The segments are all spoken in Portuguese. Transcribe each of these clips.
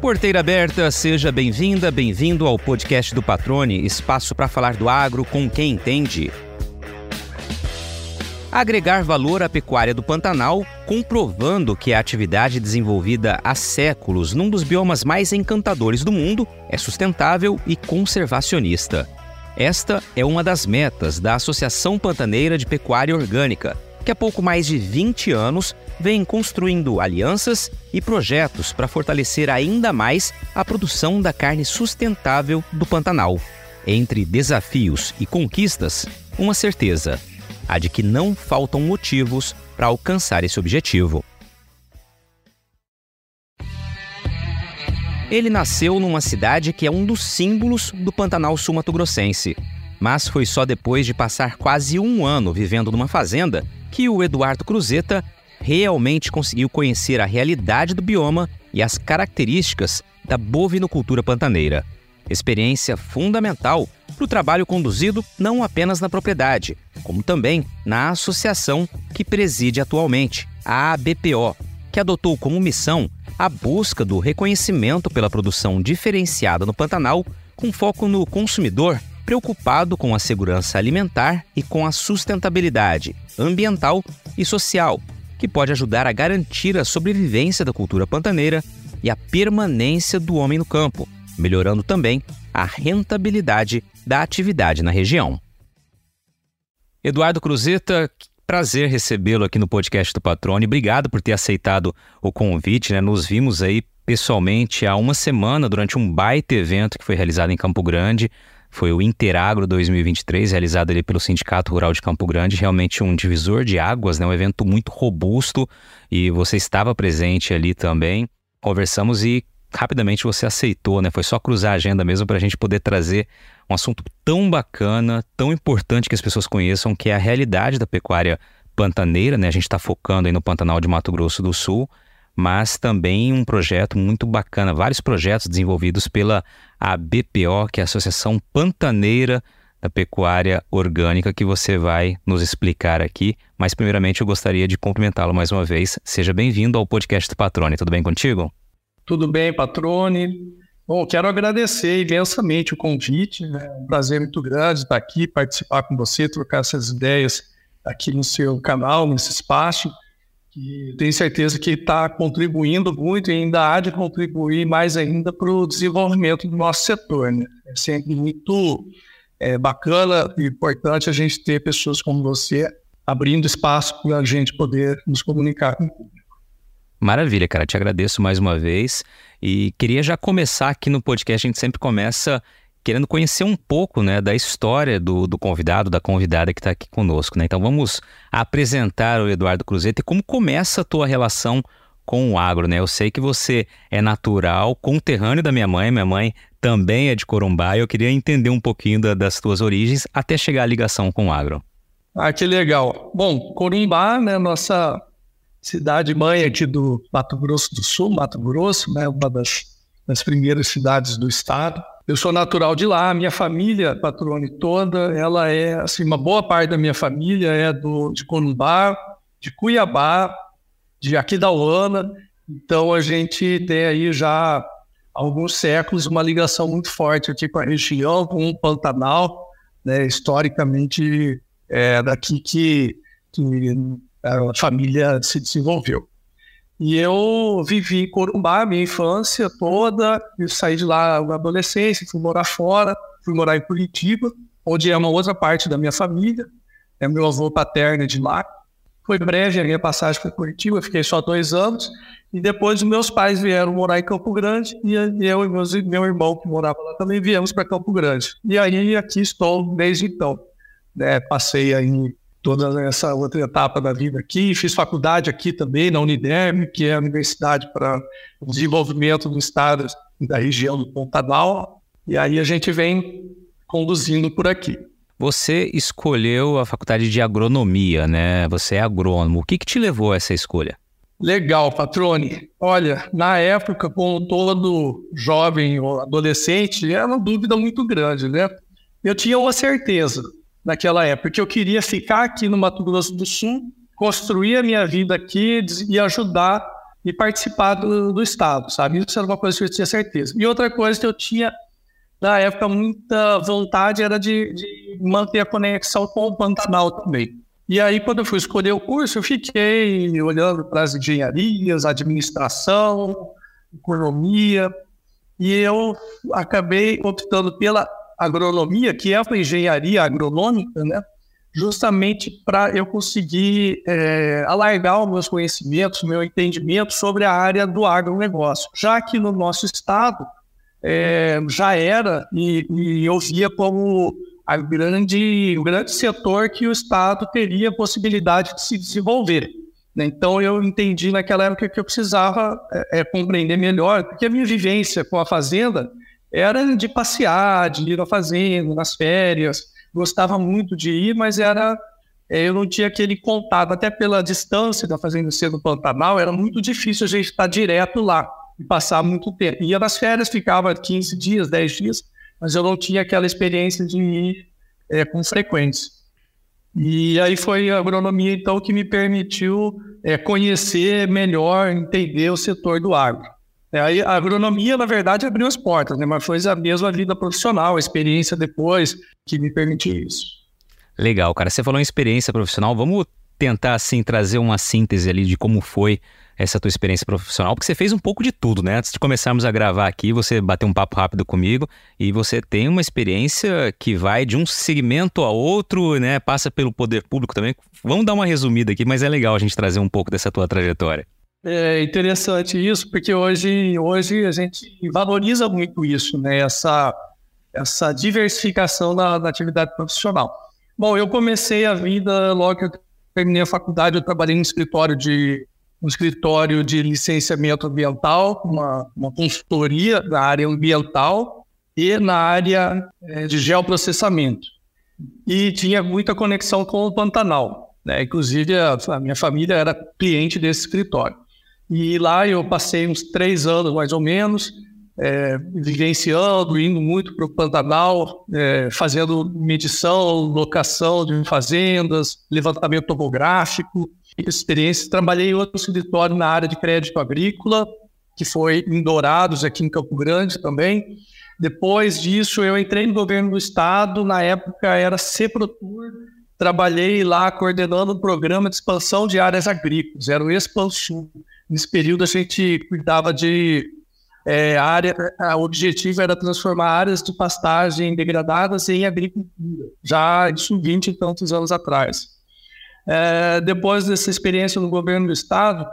Porteira aberta, seja bem-vinda, bem-vindo ao podcast do Patrone, espaço para falar do agro com quem entende. Agregar valor à pecuária do Pantanal, comprovando que a atividade desenvolvida há séculos num dos biomas mais encantadores do mundo é sustentável e conservacionista. Esta é uma das metas da Associação Pantaneira de Pecuária Orgânica, que há pouco mais de 20 anos vem construindo alianças e projetos para fortalecer ainda mais a produção da carne sustentável do Pantanal. Entre desafios e conquistas, uma certeza: a de que não faltam motivos para alcançar esse objetivo. Ele nasceu numa cidade que é um dos símbolos do Pantanal Sul-Mato-Grossense. Mas foi só depois de passar quase um ano vivendo numa fazenda que o Eduardo Cruzeta realmente conseguiu conhecer a realidade do bioma e as características da bovinocultura pantaneira. Experiência fundamental para o trabalho conduzido não apenas na propriedade, como também na associação que preside atualmente, a ABPO, que adotou como missão a busca do reconhecimento pela produção diferenciada no Pantanal, com foco no consumidor preocupado com a segurança alimentar e com a sustentabilidade ambiental e social, que pode ajudar a garantir a sobrevivência da cultura pantaneira e a permanência do homem no campo, melhorando também a rentabilidade da atividade na região. Eduardo Cruzeta, prazer recebê-lo aqui no podcast do Patrone. Obrigado por ter aceitado o convite. Né? Nos vimos aí pessoalmente há uma semana durante um baita evento que foi realizado em Campo Grande foi o Interagro 2023, realizado ali pelo Sindicato Rural de Campo Grande, realmente um divisor de águas, né? um evento muito robusto e você estava presente ali também. Conversamos e rapidamente você aceitou, né? Foi só cruzar a agenda mesmo para a gente poder trazer um assunto tão bacana, tão importante que as pessoas conheçam, que é a realidade da pecuária pantaneira, né? A gente está focando aí no Pantanal de Mato Grosso do Sul mas também um projeto muito bacana, vários projetos desenvolvidos pela ABPO, que é a Associação Pantaneira da Pecuária Orgânica, que você vai nos explicar aqui. Mas, primeiramente, eu gostaria de cumprimentá-lo mais uma vez. Seja bem-vindo ao podcast do Patrone. Tudo bem contigo? Tudo bem, Patrone. Bom, quero agradecer imensamente o convite. É um prazer muito grande estar aqui, participar com você, trocar essas ideias aqui no seu canal, nesse espaço que tenho certeza que está contribuindo muito e ainda há de contribuir mais ainda para o desenvolvimento do nosso setor. Né? É sempre muito é, bacana e importante a gente ter pessoas como você abrindo espaço para a gente poder nos comunicar com o público. Maravilha, cara. Te agradeço mais uma vez. E queria já começar aqui no podcast. A gente sempre começa querendo conhecer um pouco né, da história do, do convidado, da convidada que está aqui conosco. Né? Então vamos apresentar o Eduardo Cruzeta e como começa a tua relação com o agro. Né? Eu sei que você é natural, conterrâneo da minha mãe, minha mãe também é de Corumbá, e eu queria entender um pouquinho da, das tuas origens até chegar à ligação com o agro. Ah, que legal. Bom, Corumbá, né, nossa cidade mãe aqui do Mato Grosso do Sul, Mato Grosso, né, uma das, das primeiras cidades do estado. Eu sou natural de lá, minha família, patrone toda, ela é, assim, uma boa parte da minha família é do, de Corumbá, de Cuiabá, de Aquidauana, então a gente tem aí já há alguns séculos uma ligação muito forte aqui com a região, com o Pantanal, né, historicamente é daqui que, que a família se desenvolveu. E eu vivi em Corumbá minha infância toda, eu saí de lá na adolescência, fui morar fora, fui morar em Curitiba, onde é uma outra parte da minha família, é meu avô paterno de lá. Foi breve a minha passagem para Curitiba, fiquei só dois anos, e depois meus pais vieram morar em Campo Grande, e eu e meu irmão, que morava lá também, viemos para Campo Grande. E aí aqui estou desde então. Né? Passei aí toda essa outra etapa da vida aqui. Fiz faculdade aqui também, na Uniderm, que é a Universidade para o Desenvolvimento do Estado da região do Pantanal. E aí a gente vem conduzindo por aqui. Você escolheu a faculdade de agronomia, né? Você é agrônomo. O que, que te levou a essa escolha? Legal, Patrone. Olha, na época, como todo jovem ou adolescente, era uma dúvida muito grande, né? Eu tinha uma certeza, naquela época, porque eu queria ficar aqui no Mato Grosso do Sul, construir a minha vida aqui e ajudar e participar do, do Estado, sabe? Isso era uma coisa que eu tinha certeza. E outra coisa que eu tinha, na época, muita vontade era de, de manter a conexão com o Pantanal também. E aí, quando eu fui escolher o curso, eu fiquei olhando para as engenharias, administração, economia, e eu acabei optando pela agronomia, que é uma engenharia agronômica, né? justamente para eu conseguir é, alargar os meus conhecimentos, meu entendimento sobre a área do agronegócio, já que no nosso estado é, já era e, e eu via como a grande, o grande setor que o estado teria possibilidade de se desenvolver. Né? Então eu entendi naquela época que eu precisava é, é, compreender melhor, porque a minha vivência com a fazenda era de passear, de ir na fazenda, nas férias, gostava muito de ir, mas era é, eu não tinha aquele contato, até pela distância da Fazenda C do Pantanal, era muito difícil a gente estar direto lá e passar muito tempo. Ia nas férias, ficava 15 dias, 10 dias, mas eu não tinha aquela experiência de ir é, com frequência. E aí foi a agronomia, então, que me permitiu é, conhecer melhor, entender o setor do agro. É, aí a agronomia, na verdade, abriu as portas, né? mas foi a mesma vida profissional, a experiência depois que me permitiu isso. Legal, cara. Você falou em experiência profissional, vamos tentar, assim, trazer uma síntese ali de como foi essa tua experiência profissional, porque você fez um pouco de tudo, né? Antes de começarmos a gravar aqui, você bateu um papo rápido comigo e você tem uma experiência que vai de um segmento a outro, né? Passa pelo poder público também. Vamos dar uma resumida aqui, mas é legal a gente trazer um pouco dessa tua trajetória. É interessante isso, porque hoje, hoje a gente valoriza muito isso, né? Essa, essa diversificação da, da atividade profissional. Bom, eu comecei a vida logo que eu terminei a faculdade, eu trabalhei no escritório de um escritório de licenciamento ambiental, uma, uma consultoria na área ambiental e na área é, de geoprocessamento. E tinha muita conexão com o Pantanal. Né? Inclusive, a, a minha família era cliente desse escritório. E lá eu passei uns três anos, mais ou menos, é, vivenciando, indo muito para o Pantanal, é, fazendo medição, locação de fazendas, levantamento topográfico, experiências. Trabalhei em outro escritório na área de crédito agrícola, que foi em Dourados, aqui em Campo Grande também. Depois disso, eu entrei no governo do estado, na época era CEPROTUR, trabalhei lá coordenando um programa de expansão de áreas agrícolas, era o Expansul. Nesse período a gente cuidava de é, área, o objetivo era transformar áreas de pastagem degradadas em agricultura, já isso 20 e tantos anos atrás. É, depois dessa experiência no governo do estado,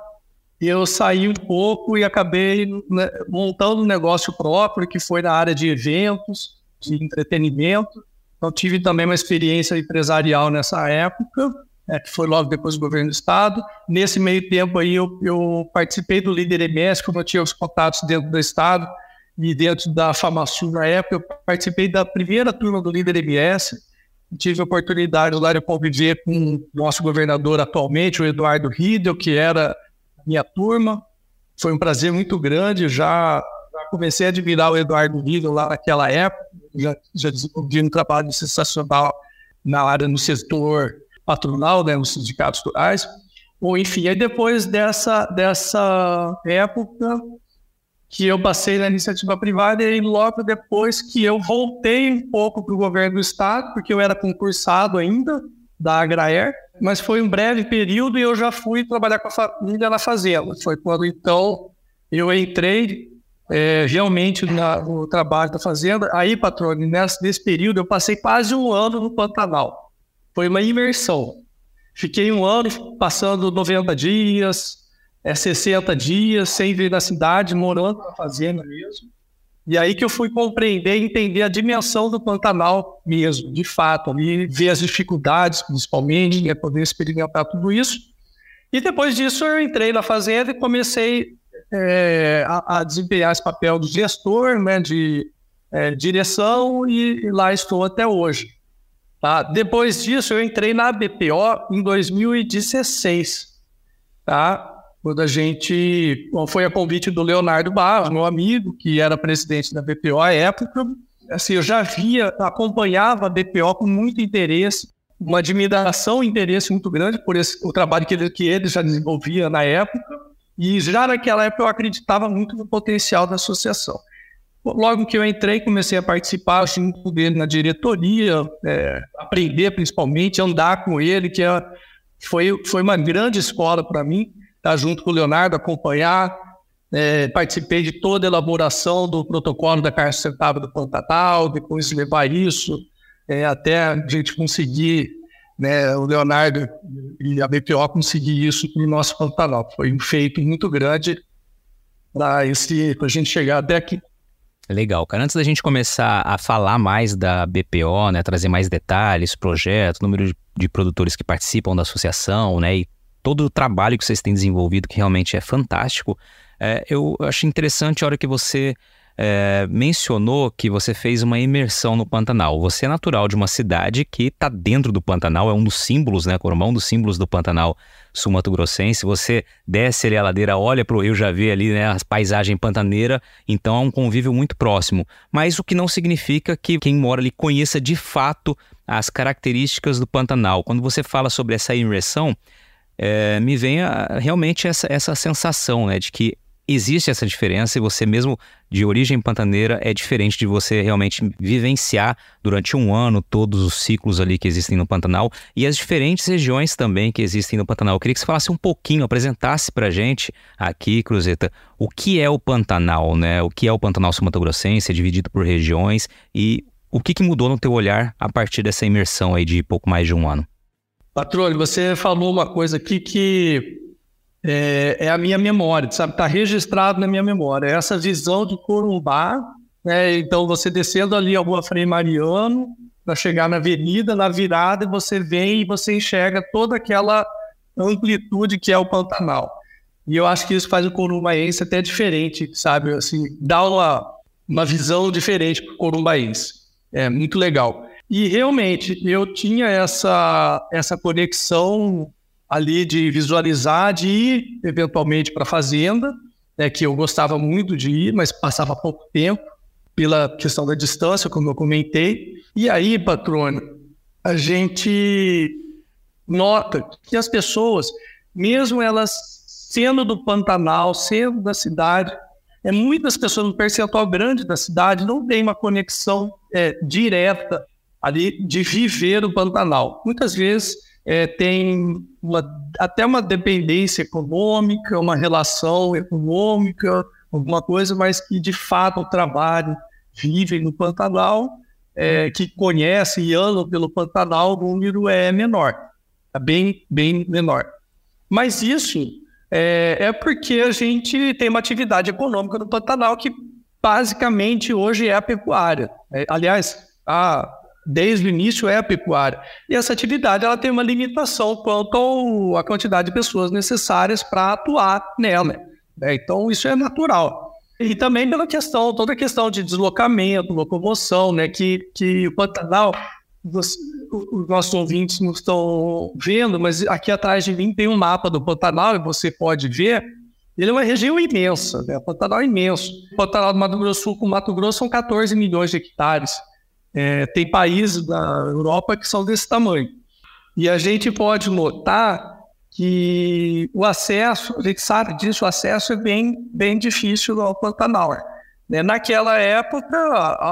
eu saí um pouco e acabei né, montando um negócio próprio, que foi na área de eventos, de entretenimento. Então, tive também uma experiência empresarial nessa época é, que foi logo depois do governo do estado. Nesse meio tempo aí eu, eu participei do Líder MS, como eu tinha os contatos dentro do estado e dentro da FamaSul na época, eu participei da primeira turma do Líder MS, tive a oportunidade lá de conviver com o nosso governador atualmente, o Eduardo Riedel, que era minha turma. Foi um prazer muito grande, já, já comecei a admirar o Eduardo Riedel lá naquela época, já, já desenvolvi um trabalho sensacional na área, no setor patronal, né, os sindicatos rurais, ou enfim, aí depois dessa, dessa época que eu passei na iniciativa privada e logo depois que eu voltei um pouco para o governo do estado, porque eu era concursado ainda da Agraer, mas foi um breve período e eu já fui trabalhar com a família na fazenda. Foi quando então eu entrei é, realmente na, no trabalho da fazenda. Aí, patrone, nesse, nesse período eu passei quase um ano no Pantanal. Foi uma imersão. Fiquei um ano passando 90 dias, é, 60 dias, sem vir na cidade, morando na fazenda mesmo. E aí que eu fui compreender e entender a dimensão do Pantanal mesmo, de fato, ali, ver as dificuldades, principalmente, né, poder experimentar tudo isso. E depois disso eu entrei na fazenda e comecei é, a, a, desempenhar esse papel de gestor, né, de é, direção, e, e lá estou até hoje. Tá? Depois disso, eu entrei na BPO em 2016, tá? quando a gente. Foi a convite do Leonardo Barros, meu amigo, que era presidente da BPO à época, assim, eu já via, acompanhava a BPO com muito interesse, uma admiração e interesse muito grande por esse, o trabalho que ele, que ele já desenvolvia na época, e já naquela época eu acreditava muito no potencial da associação. Logo que eu entrei, comecei a participar junto dele na diretoria, é, aprender principalmente, andar com ele, que é, foi, foi uma grande escola para mim, estar junto com o Leonardo, acompanhar. É, participei de toda a elaboração do protocolo da Caixa Centavo do Pantanal, depois levar isso é, até a gente conseguir, né, o Leonardo e a BPO conseguir isso no nosso Pantanal. Foi um feito muito grande para a gente chegar até aqui. Legal, cara. Antes da gente começar a falar mais da BPO, né, trazer mais detalhes, projeto, número de, produtores que participam da associação, né, e todo o trabalho que vocês têm desenvolvido, que realmente é fantástico, é, eu acho interessante a hora que você é, mencionou que você fez uma imersão no Pantanal. Você é natural de uma cidade que está dentro do Pantanal, é um dos símbolos, né, Corumão, um dos símbolos do Pantanal sul-mato-grossense. Você desce ali a ladeira, olha para o rio, já vê ali né, a paisagem pantaneira, então é um convívio muito próximo. Mas o que não significa que quem mora ali conheça de fato as características do Pantanal. Quando você fala sobre essa imersão, é, me vem a, realmente essa, essa sensação né, de que existe essa diferença e você mesmo de origem pantaneira é diferente de você realmente vivenciar durante um ano todos os ciclos ali que existem no Pantanal e as diferentes regiões também que existem no Pantanal. Eu queria que você falasse um pouquinho, apresentasse pra gente aqui, Cruzeta, o que é o Pantanal, né? O que é o Pantanal Sul-Mato-Grossense, é dividido por regiões e o que, que mudou no teu olhar a partir dessa imersão aí de pouco mais de um ano? Patrônio, você falou uma coisa aqui que é, é a minha memória, sabe? Está registrado na minha memória. Essa visão de Corumbá, né? Então, você descendo ali a rua Frei Mariano, para chegar na avenida, na virada, você vem e você enxerga toda aquela amplitude que é o Pantanal. E eu acho que isso faz o corumbaense até diferente, sabe? Assim, dá uma, uma visão diferente para o corumbaense. É muito legal. E realmente, eu tinha essa, essa conexão ali de visualizar, de ir eventualmente para a fazenda, né, que eu gostava muito de ir, mas passava pouco tempo pela questão da distância, como eu comentei. E aí, patrônio, a gente nota que as pessoas, mesmo elas sendo do Pantanal, sendo da cidade, é, muitas pessoas, um percentual grande da cidade, não tem uma conexão é, direta ali de viver o Pantanal. Muitas vezes é, tem uma, até uma dependência econômica, uma relação econômica, alguma coisa, mas que de fato trabalham, vivem no Pantanal, é, que conhecem e andam pelo Pantanal, o número é menor, é bem, bem menor. Mas isso é, é porque a gente tem uma atividade econômica no Pantanal que basicamente hoje é a pecuária. É, aliás, a desde o início é a pecuária. E essa atividade ela tem uma limitação quanto à quantidade de pessoas necessárias para atuar nela. Né? Então, isso é natural. E também pela questão, toda a questão de deslocamento, locomoção, né? que, que o Pantanal, os, os nossos ouvintes não estão vendo, mas aqui atrás de mim tem um mapa do Pantanal e você pode ver. Ele é uma região imensa, né? o Pantanal é imenso. O Pantanal do Mato Grosso Sul com Mato Grosso são 14 milhões de hectares. É, tem países da Europa que são desse tamanho. E a gente pode notar que o acesso, a gente sabe disso, o acesso é bem, bem difícil ao Pantanal. Né? Naquela época,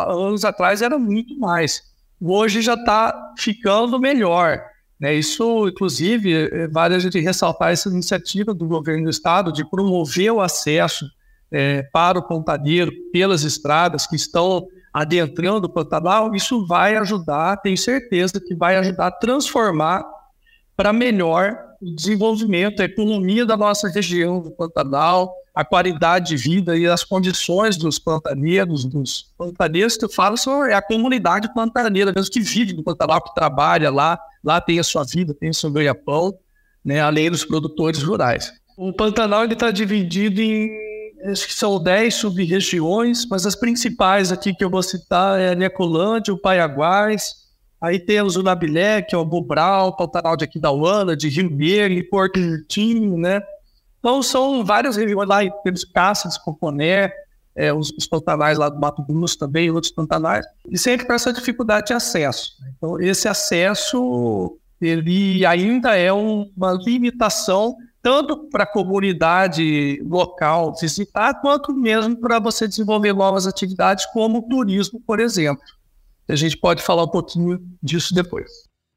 anos atrás, era muito mais. Hoje já está ficando melhor. Né? Isso, inclusive, é, vale a gente ressaltar essa iniciativa do governo do estado de promover o acesso é, para o pontadeiro pelas estradas que estão adentrando o Pantanal, isso vai ajudar, tenho certeza que vai ajudar a transformar para melhor o desenvolvimento, a economia da nossa região do Pantanal, a qualidade de vida e as condições dos pantaneiros, dos pantaneiros que eu falo são, é a comunidade pantaneira, mesmo que vive no Pantanal, que trabalha lá, lá tem a sua vida, tem o seu ganha-pão, né, além dos produtores rurais. O Pantanal está dividido em acho que são 10 sub-regiões, mas as principais aqui que eu vou citar é a Necolândia, o Paiaguás, aí temos o Nabilé, que é o Bobral, o Pantanal de Aquidauana, de Rio Negro, Porto Murtinho, né? Então são várias regiões lá, temos Cáceres, Poconé, é, os, os, pantanais lá do Mato Grosso também, outros pantanais, e sempre com essa dificuldade de acesso. Então, esse acesso, ele ainda é uma limitação tanto para a comunidade local visitar, quanto mesmo para você desenvolver novas atividades, como o turismo, por exemplo. A gente pode falar um pouquinho disso depois.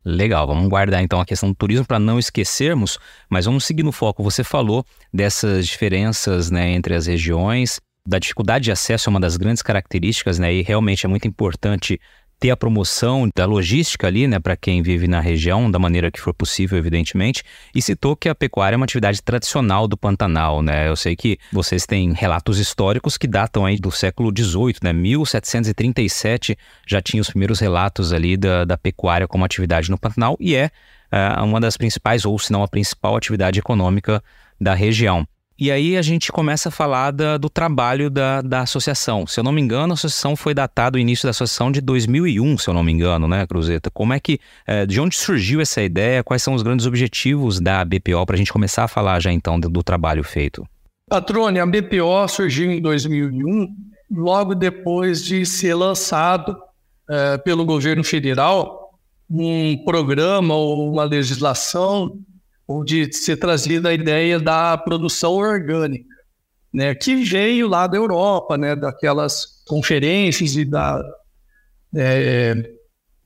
Legal, vamos guardar então a questão do turismo para não esquecermos, mas vamos seguir no foco. Você falou dessas diferenças né, entre as regiões, da dificuldade de acesso é uma das grandes características, né? E realmente é muito importante ter a promoção da logística ali, né, para quem vive na região, da maneira que for possível, evidentemente. E citou que a pecuária é uma atividade tradicional do Pantanal, né? Eu sei que vocês têm relatos históricos que datam aí do século XVIII, né? 1737 já tinha os primeiros relatos ali da, da pecuária como atividade no Pantanal e é, é uma das principais, ou se não a principal atividade econômica da região. E aí a gente começa a falar da, do trabalho da, da associação. Se eu não me engano, a associação foi datada, o início da associação de 2001, se eu não me engano, né, Cruzeta? Como é que, é, de onde surgiu essa ideia? Quais são os grandes objetivos da BPO para a gente começar a falar já então do, do trabalho feito? Patrone, a BPO surgiu em 2001, logo depois de ser lançado é, pelo governo federal um programa ou uma legislação onde se trazida a ideia da produção orgânica, né, que veio lá da Europa, né, daquelas conferências e da é,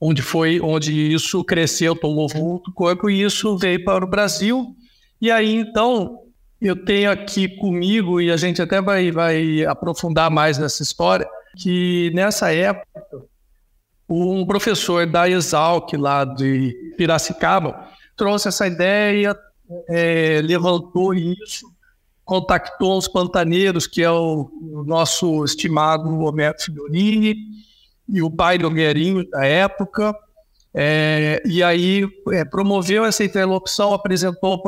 onde foi onde isso cresceu, tomou muito corpo e isso veio para o Brasil. E aí então eu tenho aqui comigo e a gente até vai vai aprofundar mais nessa história que nessa época um professor da Exalc lá de Piracicaba trouxe essa ideia, é, levantou isso, contactou os pantaneiros, que é o, o nosso estimado Roberto Fiorini, e o pai do Guerinho da época, é, e aí é, promoveu essa interlocução, apresentou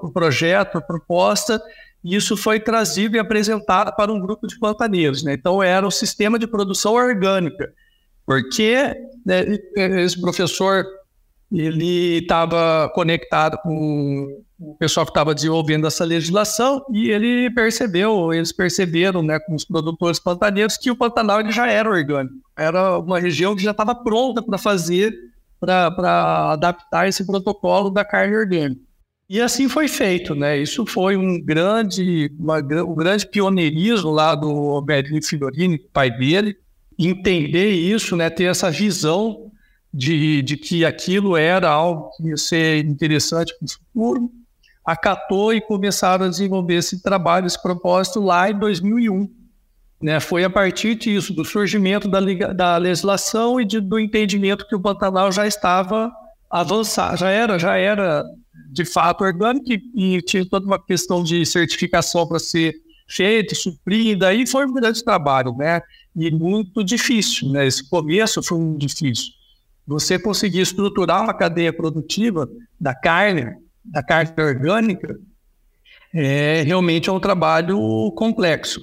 o projeto, a proposta, e isso foi trazido e apresentado para um grupo de pantaneiros. Né? Então, era o sistema de produção orgânica, porque né, esse professor ele estava conectado com o pessoal que estava desenvolvendo essa legislação e ele percebeu, eles perceberam, né, com os produtores pantaneiros, que o Pantanal ele já era orgânico. Era uma região que já estava pronta para fazer, para adaptar esse protocolo da carne orgânica. E assim foi feito, né? Isso foi um grande, uma, um grande pioneirismo lá do Roberto Fidorini, pai dele, entender isso, né? Ter essa visão de, de que aquilo era algo que ia ser interessante para o futuro, acatou e começaram a desenvolver esse trabalho, esse propósito lá em 2001. Né? Foi a partir disso, do surgimento da, da legislação e de, do entendimento que o Pantanal já estava avançado, já era, já era de fato orgânico e, tinha toda uma questão de certificação para ser feita, suprida, e foi um grande trabalho, né? E muito difícil, né? Esse começo foi muito difícil você conseguir estruturar uma cadeia produtiva da carne, da carne orgânica, é realmente é um trabalho complexo.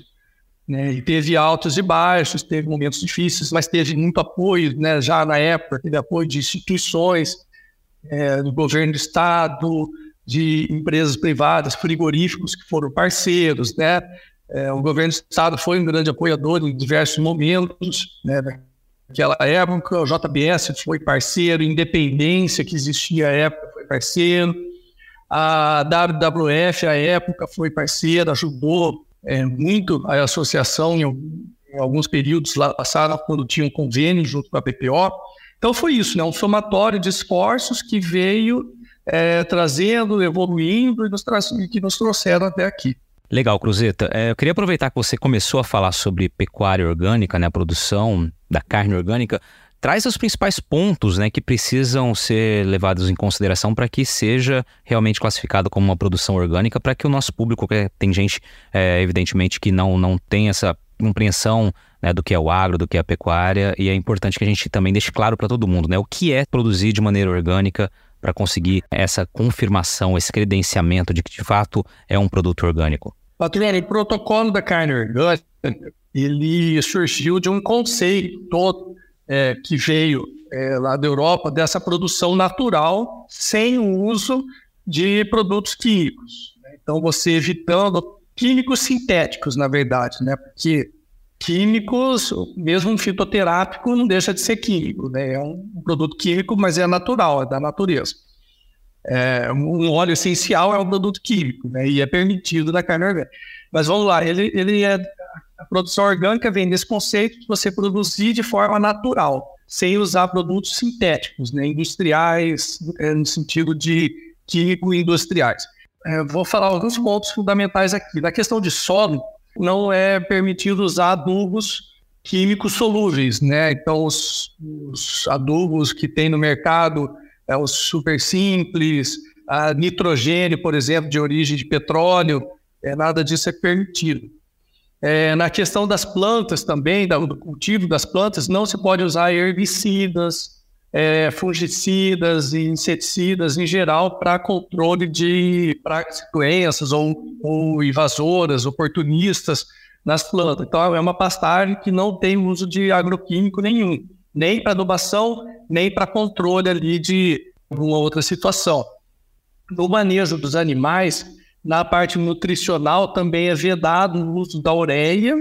Né? E teve altos e baixos, teve momentos difíceis, mas teve muito apoio, né? já na época, teve apoio de instituições, é, do governo do estado, de empresas privadas, frigoríficos que foram parceiros, né? É, o governo do estado foi um grande apoiador em diversos momentos, né? Naquela época, o JBS foi parceiro, Independência, que existia à época, foi parceiro. A WWF, à época, foi parceira, ajudou é, muito a associação em, em, alguns períodos lá passaram, quando tinha um convênio junto com a PPO. Então foi isso, né? um somatório de esforços que veio é, trazendo, evoluindo e nos que nos trouxeram até aqui. Legal, Cruzeta. É, eu queria aproveitar que você começou a falar sobre pecuária orgânica, né, a produção da carne orgânica. Traz os principais pontos né, que precisam ser levados em consideração para que seja realmente classificado como uma produção orgânica, para que o nosso público, que tem gente, é, evidentemente, que não, não tem essa compreensão né, do que é o agro, do que é a pecuária, e é importante que a gente também deixe claro para todo mundo né, o que é produzir de maneira orgânica para conseguir essa confirmação, esse credenciamento de que de fato é um produto orgânico? Patrulha, o protocolo da carne orgânica, ele surgiu de um conceito é, que veio é, lá da Europa dessa produção natural sem o uso de produtos químicos. Então, você evitando químicos sintéticos, na verdade, né? Porque químicos, mesmo fitoterápico não deixa de ser químico, né? É um produto químico, mas é natural, é da natureza. É, um óleo essencial é um produto químico, né? E é permitido na carne orgânica. Mas vamos lá, ele, ele é a produção orgânica vem desse conceito de você produzir de forma natural, sem usar produtos sintéticos, né? Industriais, é, no sentido de químico industriais. É, vou falar alguns pontos fundamentais aqui. Na questão de solo, não é permitido usar adubos químicos solúveis, né? Então, os, os adubos que tem no mercado, é, os super simples, a nitrogênio, por exemplo, de origem de petróleo, é, nada disso é permitido. É, na questão das plantas também, do cultivo das plantas, não se pode usar herbicidas, é, fungicidas e inseticidas em geral para controle de doenças ou, ou invasoras, oportunistas nas plantas. Então, é uma pastagem que não tem uso de agroquímico nenhum, nem para adubação, nem para controle ali de alguma outra situação. No manejo dos animais, na parte nutricional também é vedado o uso da ureia,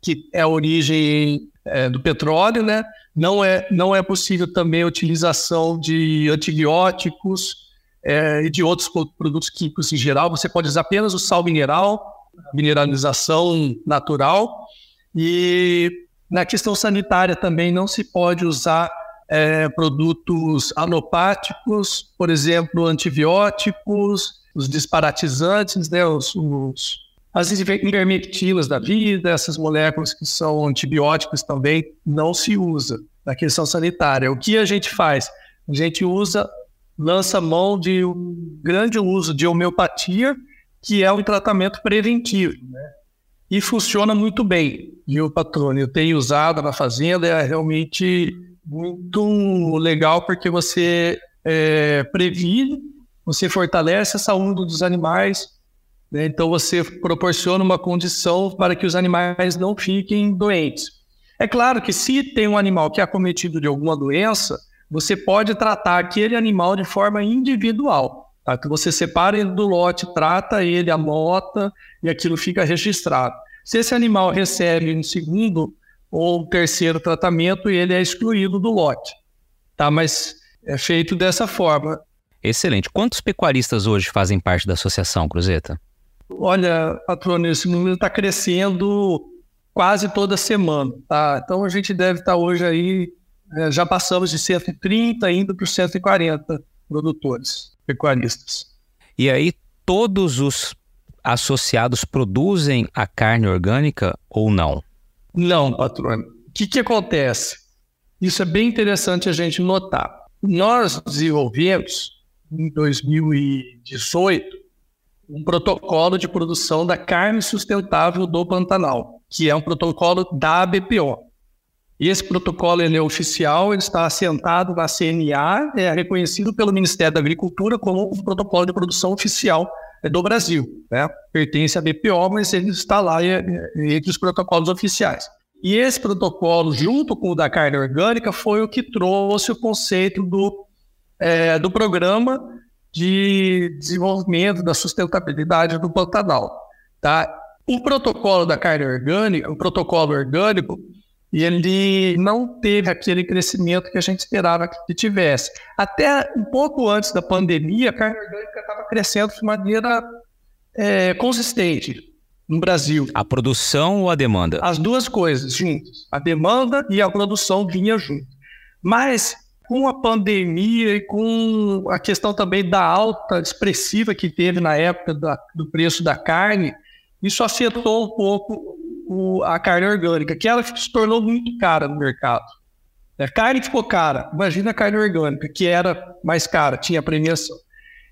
que é origem é, do petróleo, né? Não é, não é possível também a utilização de antibióticos é, e de outros produtos químicos em geral. Você pode usar apenas o sal mineral, mineralização natural. E na questão sanitária também não se pode usar é, produtos alopáticos, por exemplo, antibióticos, os disparatizantes, né, os, os as ivermectinas da vida, essas moléculas que são antibióticos também, não se usa na questão sanitária. O que a gente faz? A gente usa, lança mão de um grande uso de homeopatia, que é um tratamento preventivo, né? E funciona muito bem, viu, patrônio? Eu tenho usado na fazenda, é realmente muito legal, porque você é, previne, você fortalece a saúde dos animais? Então, você proporciona uma condição para que os animais não fiquem doentes. É claro que se tem um animal que é acometido de alguma doença, você pode tratar aquele animal de forma individual. Tá? Que você separa ele do lote, trata ele, anota e aquilo fica registrado. Se esse animal recebe um segundo ou terceiro tratamento, ele é excluído do lote. Tá? Mas é feito dessa forma. Excelente. Quantos pecuaristas hoje fazem parte da associação, Cruzeta? Olha, patrônio, esse número está crescendo quase toda semana, tá? Então a gente deve estar tá hoje aí, é, já passamos de 130 indo para 140 produtores, pecuaristas. E aí todos os associados produzem a carne orgânica ou não? Não, patrônio. O que, que acontece? Isso é bem interessante a gente notar. Nós desenvolvemos em 2018 um protocolo de produção da carne sustentável do Pantanal, que é um protocolo da BPO. E esse protocolo ele é oficial, ele está assentado na CNA, é reconhecido pelo Ministério da Agricultura como um protocolo de produção oficial é, do Brasil. Né? Pertence à BPO, mas ele está lá é, é, entre os protocolos oficiais. E esse protocolo, junto com o da carne orgânica, foi o que trouxe o conceito do, é, do programa de desenvolvimento da sustentabilidade do Pantanal. Tá? O protocolo da carne orgânica, o protocolo orgânico, ele não teve aquele crescimento que a gente esperava que tivesse. Até um pouco antes da pandemia, a carne orgânica estava crescendo de maneira é, consistente no Brasil. A produção ou a demanda? As duas coisas juntas. A demanda e a produção vinha junto. Mas com a pandemia e com a questão também da alta expressiva que teve na época da, do preço da carne, isso afetou um pouco o, a carne orgânica, que ela se tornou muito cara no mercado. A carne ficou cara, imagina a carne orgânica, que era mais cara, tinha premiação.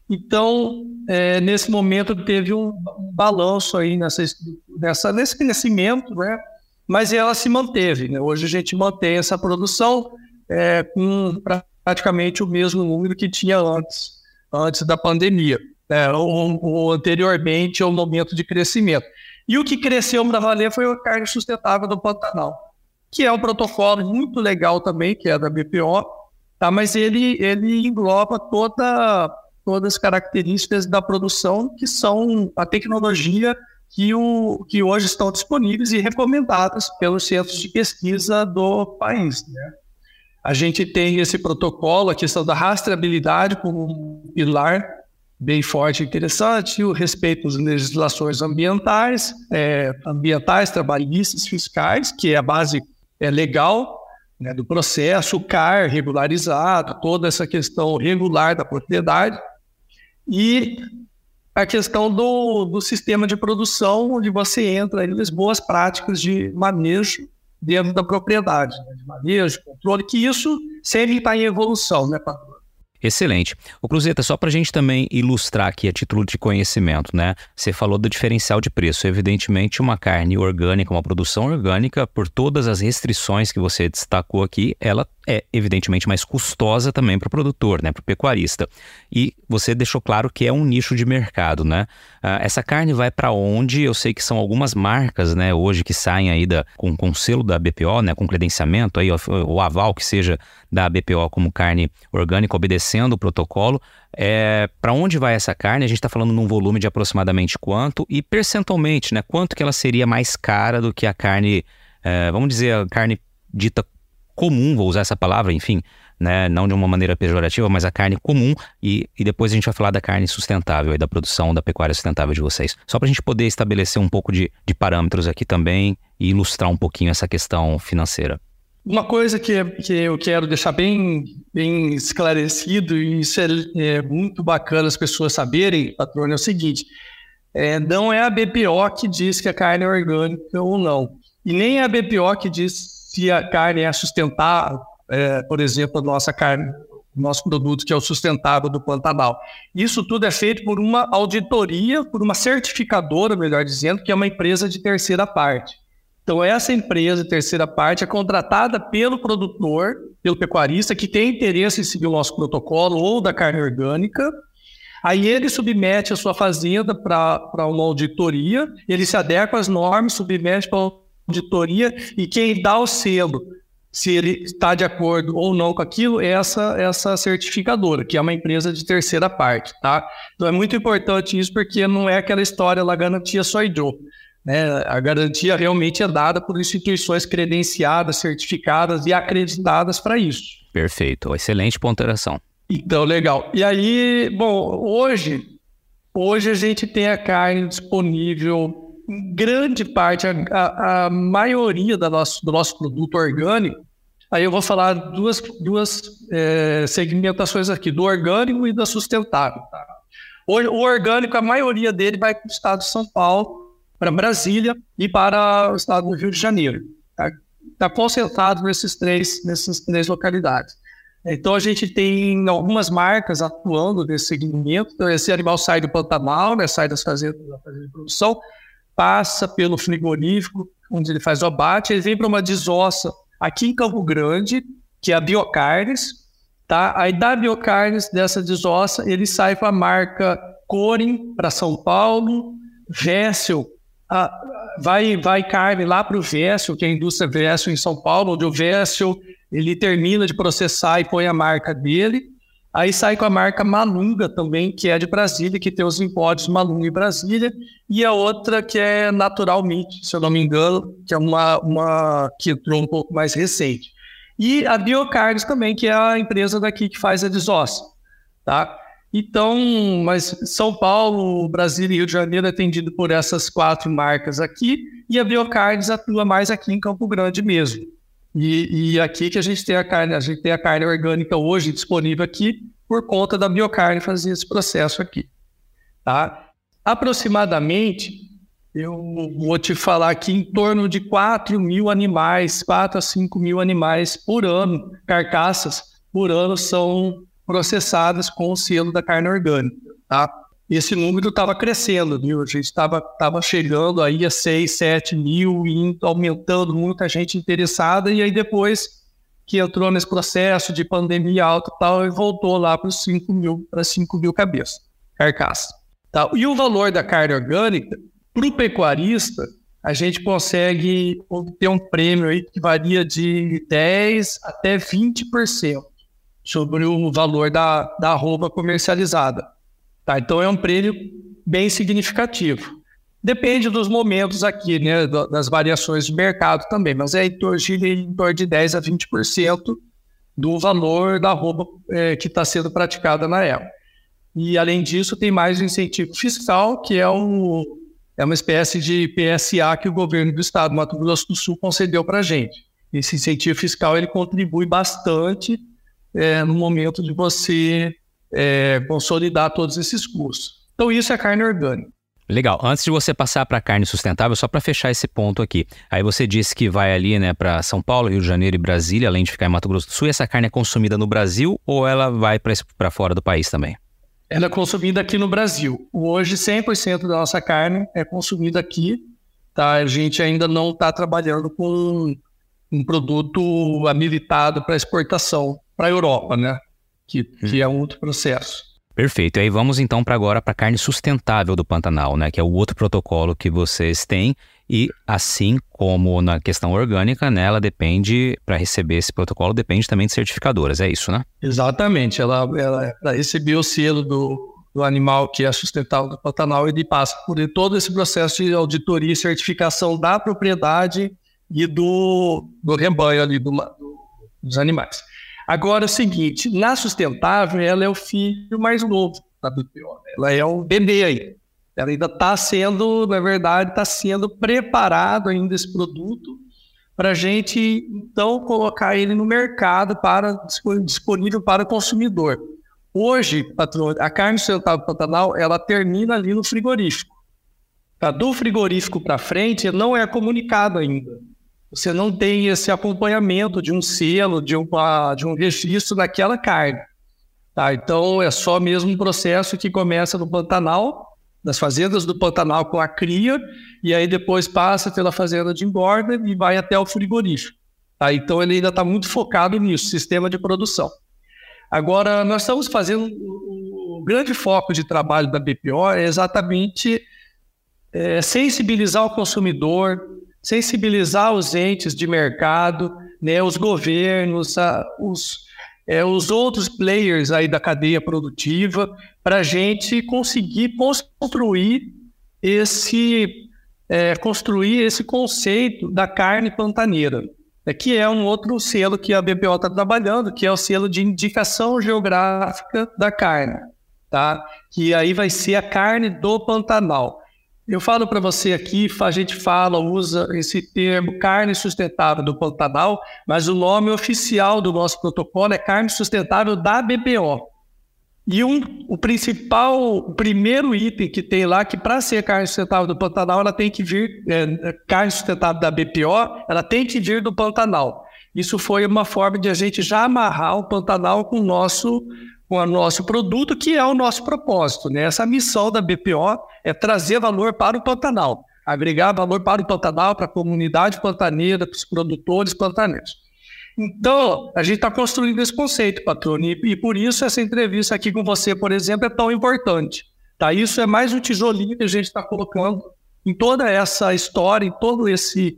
Então, é, nesse momento teve um, balanço aí nessa, nessa, nesse crescimento, né? mas ela se manteve. Né? Hoje a gente mantém essa produção, é, com praticamente o mesmo número que tinha antes, antes da pandemia, né, ou, ou anteriormente ao momento de crescimento. E o que cresceu para valer foi a carne sustentável do Pantanal, que é um protocolo muito legal também, que é da BPO, tá? mas ele, ele engloba toda, todas as características da produção, que são a tecnologia que, o, que hoje estão disponíveis e recomendadas pelos centros de pesquisa do país. Né? A gente tem esse protocolo, a questão da rastreabilidade como um pilar bem forte e interessante, o respeito às legislações ambientais, é, ambientais, trabalhistas, fiscais, que é a base é, legal né, do processo, o CAR regularizado, toda essa questão regular da propriedade, e a questão do, do sistema de produção, onde você entra nas boas práticas de manejo dentro da propriedade, né, de manejo, controle, que isso sempre está em evolução, né, patrão? Excelente. O Cruzeta, só para a gente também ilustrar aqui a título de conhecimento, né? Você falou do diferencial de preço. Evidentemente, uma carne orgânica, uma produção orgânica, por todas as restrições que você destacou aqui, ela é evidentemente mais custosa também para o produtor, né, para o pecuarista. E você deixou claro que é um nicho de mercado, né? Ah, essa carne vai para onde? Eu sei que são algumas marcas, né, hoje que saem aí da, com, com selo da BPO, né, com credenciamento aí, o aval que seja da BPO como carne orgânica, obedecendo o protocolo. É, para onde vai essa carne? A gente está falando num volume de aproximadamente quanto e percentualmente, né? Quanto que ela seria mais cara do que a carne, é, vamos dizer, a carne dita comum, vou usar essa palavra, enfim, né, não de uma maneira pejorativa, mas a carne comum e, e depois a gente vai falar da carne sustentável e da produção da pecuária sustentável de vocês. Só para a gente poder estabelecer um pouco de, de parâmetros aqui também e ilustrar um pouquinho essa questão financeira. Uma coisa que, que eu quero deixar bem, bem esclarecido, e isso é, é muito bacana as pessoas saberem, patrônio, é o seguinte: é, não é a BPO que diz que a carne é orgânica ou não, e nem a BPO que diz se a carne é sustentável, é, por exemplo, a nossa carne, nosso produto que é o sustentável do Pantanal. Isso tudo é feito por uma auditoria, por uma certificadora, melhor dizendo, que é uma empresa de terceira parte. Então, essa empresa de terceira parte é contratada pelo produtor, pelo pecuarista, que tem interesse em seguir o nosso protocolo ou da carne orgânica. Aí ele submete a sua fazenda para uma auditoria, ele se adequa às normas, submete para auditoria e quem dá o selo, se ele está de acordo ou não com aquilo, é essa, essa certificadora, que é uma empresa de terceira parte, tá? Então é muito importante isso porque não é aquela história lá garantia só eu. Né? A garantia realmente é dada por instituições credenciadas, certificadas e acreditadas para isso. Perfeito, excelente ponderação. Então, legal. E aí, bom, hoje, hoje a gente tem a carne disponível grande parte, a, a, a maioria da nosso, do nosso produto orgânico, aí eu vou falar duas, duas é, segmentações aqui, do orgânico e da sustentável. Tá? O, o orgânico, a maioria dele vai para o estado de São Paulo, para Brasília e para o estado do Rio de Janeiro. Está tá concentrado nesses três, nessas três localidades. Então a gente tem algumas marcas atuando nesse segmento. Então, esse animal sai do Pantanal, né, sai das fazendas da fazenda de produção, passa pelo frigorífico, onde ele faz o abate, ele vem para uma desossa aqui em Campo Grande, que é a Biocarnes, tá? Aí da Biocarnes, dessa desossa, ele sai com a marca Corin para São Paulo, Vessel, a, vai, vai carne lá para o Vessel, que é a indústria Vessel em São Paulo, onde o Vessel ele termina de processar e põe a marca dele, Aí sai com a marca Malunga também, que é de Brasília, que tem os empórios Malunga em Brasília, e a outra que é Natural Meat, se eu não me engano, que é uma, uma que entrou um pouco mais recente. E a Biocarnes também, que é a empresa daqui que faz a desossa, tá? Então, mas São Paulo, Brasília e Rio de Janeiro é atendido por essas quatro marcas aqui, e a Biocarnes atua mais aqui em Campo Grande mesmo. E, e, aqui que a gente tem a carne, a gente tem a carne orgânica hoje disponível aqui por conta da biocarne fazer esse processo aqui. Tá? Aproximadamente, eu vou te falar aqui em torno de 4 mil animais, 4 a 5 mil animais por ano, carcaças por ano são processadas com o selo da carne orgânica. Tá? Esse número estava crescendo, viu? A gente estava tava chegando aí a 6, 7 mil e aumentando muita gente interessada, e aí depois que entrou nesse processo de pandemia alta e tal, e voltou lá para 5 mil, para 5 mil cabeças, carcaça. Tá? E o valor da carne orgânica, para o pecuarista, a gente consegue obter um prêmio aí que varia de 10% até 20% sobre o valor da, da comercializada. Tá? Então é um prêmio bem significativo. Depende dos momentos aqui, né, das variações de mercado também, mas é em torno de, em torno de 10 a 20% do valor da roupa é, que está sendo praticada na época. E, além disso, tem mais um incentivo fiscal, que é, um, é uma espécie de PSA que o governo do estado do Mato Grosso do Sul concedeu para a gente. Esse incentivo fiscal ele contribui bastante é, no momento de você é, consolidar todos esses custos. Então, isso é carne orgânica. Legal. Antes de você passar para carne sustentável, só para fechar esse ponto aqui. Aí você disse que vai ali, né, para São Paulo, Rio de Janeiro e Brasília, além de ficar em Mato Grosso do Sul. E essa carne é consumida no Brasil ou ela vai para fora do país também? Ela é consumida aqui no Brasil. Hoje, 100% da nossa carne é consumida aqui. Tá? A gente ainda não está trabalhando com um produto habilitado para exportação para a Europa, né? Que, que é um outro processo. Perfeito. E aí vamos então para agora para a carne sustentável do Pantanal, né? Que é o outro protocolo que vocês têm e assim como na questão orgânica, né, ela depende para receber esse protocolo depende também de certificadoras, é isso, né? Exatamente. Ela, ela para receber o selo do, do animal que é sustentável do Pantanal, ele passa por todo esse processo de auditoria e certificação da propriedade e do, do rebanho ali do, dos animais. Agora é o seguinte, na sustentável, ela é o filho mais novo da BPO. Ela é um bebê aí. Ela ainda está sendo, na verdade, está sendo preparado ainda esse produto para a gente, então, colocar ele no mercado para disponível para o consumidor. Hoje, a carne sustentável Pantanal, ela termina ali no frigorífico. Tá? Do frigorífico para frente, não é comunicado ainda você não tem esse acompanhamento de um selo, de, uma, de um registro daquela carne. Tá? Então, é só mesmo um processo que começa no Pantanal, nas fazendas do Pantanal com a cria, e aí depois passa pela fazenda de engorda e vai até o frigorífico. Tá? Então, ele ainda está muito focado nisso, sistema de produção. Agora, nós estamos fazendo o grande foco de trabalho da BPO é exatamente é, sensibilizar o consumidor, sensibilizar os entes de mercado, né, os governos, a, os, é, os outros players aí da cadeia produtiva, para a gente conseguir construir esse, é, construir esse conceito da carne pantaneira, né, que é um outro selo que a BPO está trabalhando, que é o selo de indicação geográfica da carne, tá? que aí vai ser a carne do Pantanal. Eu falo para você aqui, a gente fala, usa esse termo carne sustentável do Pantanal, mas o nome oficial do nosso protocolo é carne sustentável da BPO. E um, o principal, o primeiro item que tem lá, que para ser carne sustentável do Pantanal, ela tem que vir, é, carne sustentável da BPO, ela tem que vir do Pantanal. Isso foi uma forma de a gente já amarrar o Pantanal com o nosso com o nosso produto, que é o nosso propósito. Né? Essa missão da BPO é trazer valor para o Pantanal, agregar valor para o Pantanal, para a comunidade pantaneira, para os produtores pantaneiros. Então, a gente está construindo esse conceito, patrônio, e, por isso essa entrevista aqui com você, por exemplo, é tão importante. Tá? Isso é mais um tijolinho que a gente está colocando em toda essa história, em todo esse,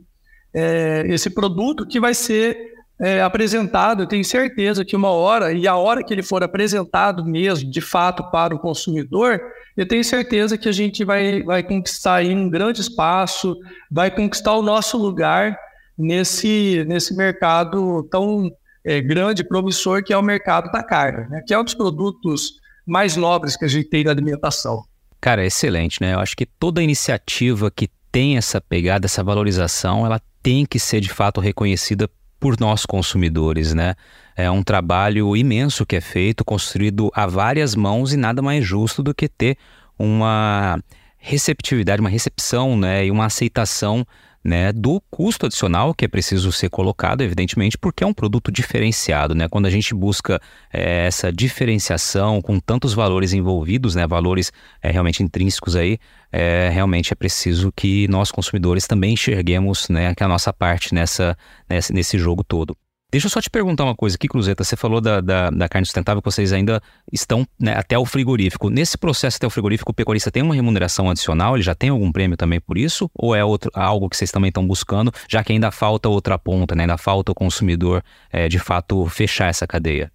é, esse produto que vai ser é, apresentado, eu tenho certeza que uma hora, e a hora que ele for apresentado mesmo, de fato, para o consumidor, eu tenho certeza que a gente vai, vai conquistar aí um grande espaço, vai conquistar o nosso lugar nesse, nesse mercado tão é, grande, promissor, que é o mercado da carne, né? que é um dos produtos mais nobres que a gente tem na alimentação. Cara, excelente, né? Eu acho que toda iniciativa que tem essa pegada, essa valorização, ela tem que ser de fato reconhecida por nós consumidores, né? É um trabalho imenso que é feito, construído a várias mãos e nada mais justo do que ter uma receptividade, uma recepção, né, e uma aceitação né, do custo adicional que é preciso ser colocado, evidentemente, porque é um produto diferenciado. Né? Quando a gente busca é, essa diferenciação com tantos valores envolvidos, né, valores é, realmente intrínsecos aí, é, realmente é preciso que nós consumidores também enxerguemos né, que a nossa parte nessa, nesse, nesse jogo todo. Deixa eu só te perguntar uma coisa aqui, Cruzeta. Você falou da, da, da carne sustentável que vocês ainda estão né, até o frigorífico. Nesse processo até o frigorífico, o pecuarista tem uma remuneração adicional? Ele já tem algum prêmio também por isso? Ou é outro, algo que vocês também estão buscando, já que ainda falta outra ponta, né? ainda falta o consumidor é, de fato fechar essa cadeia?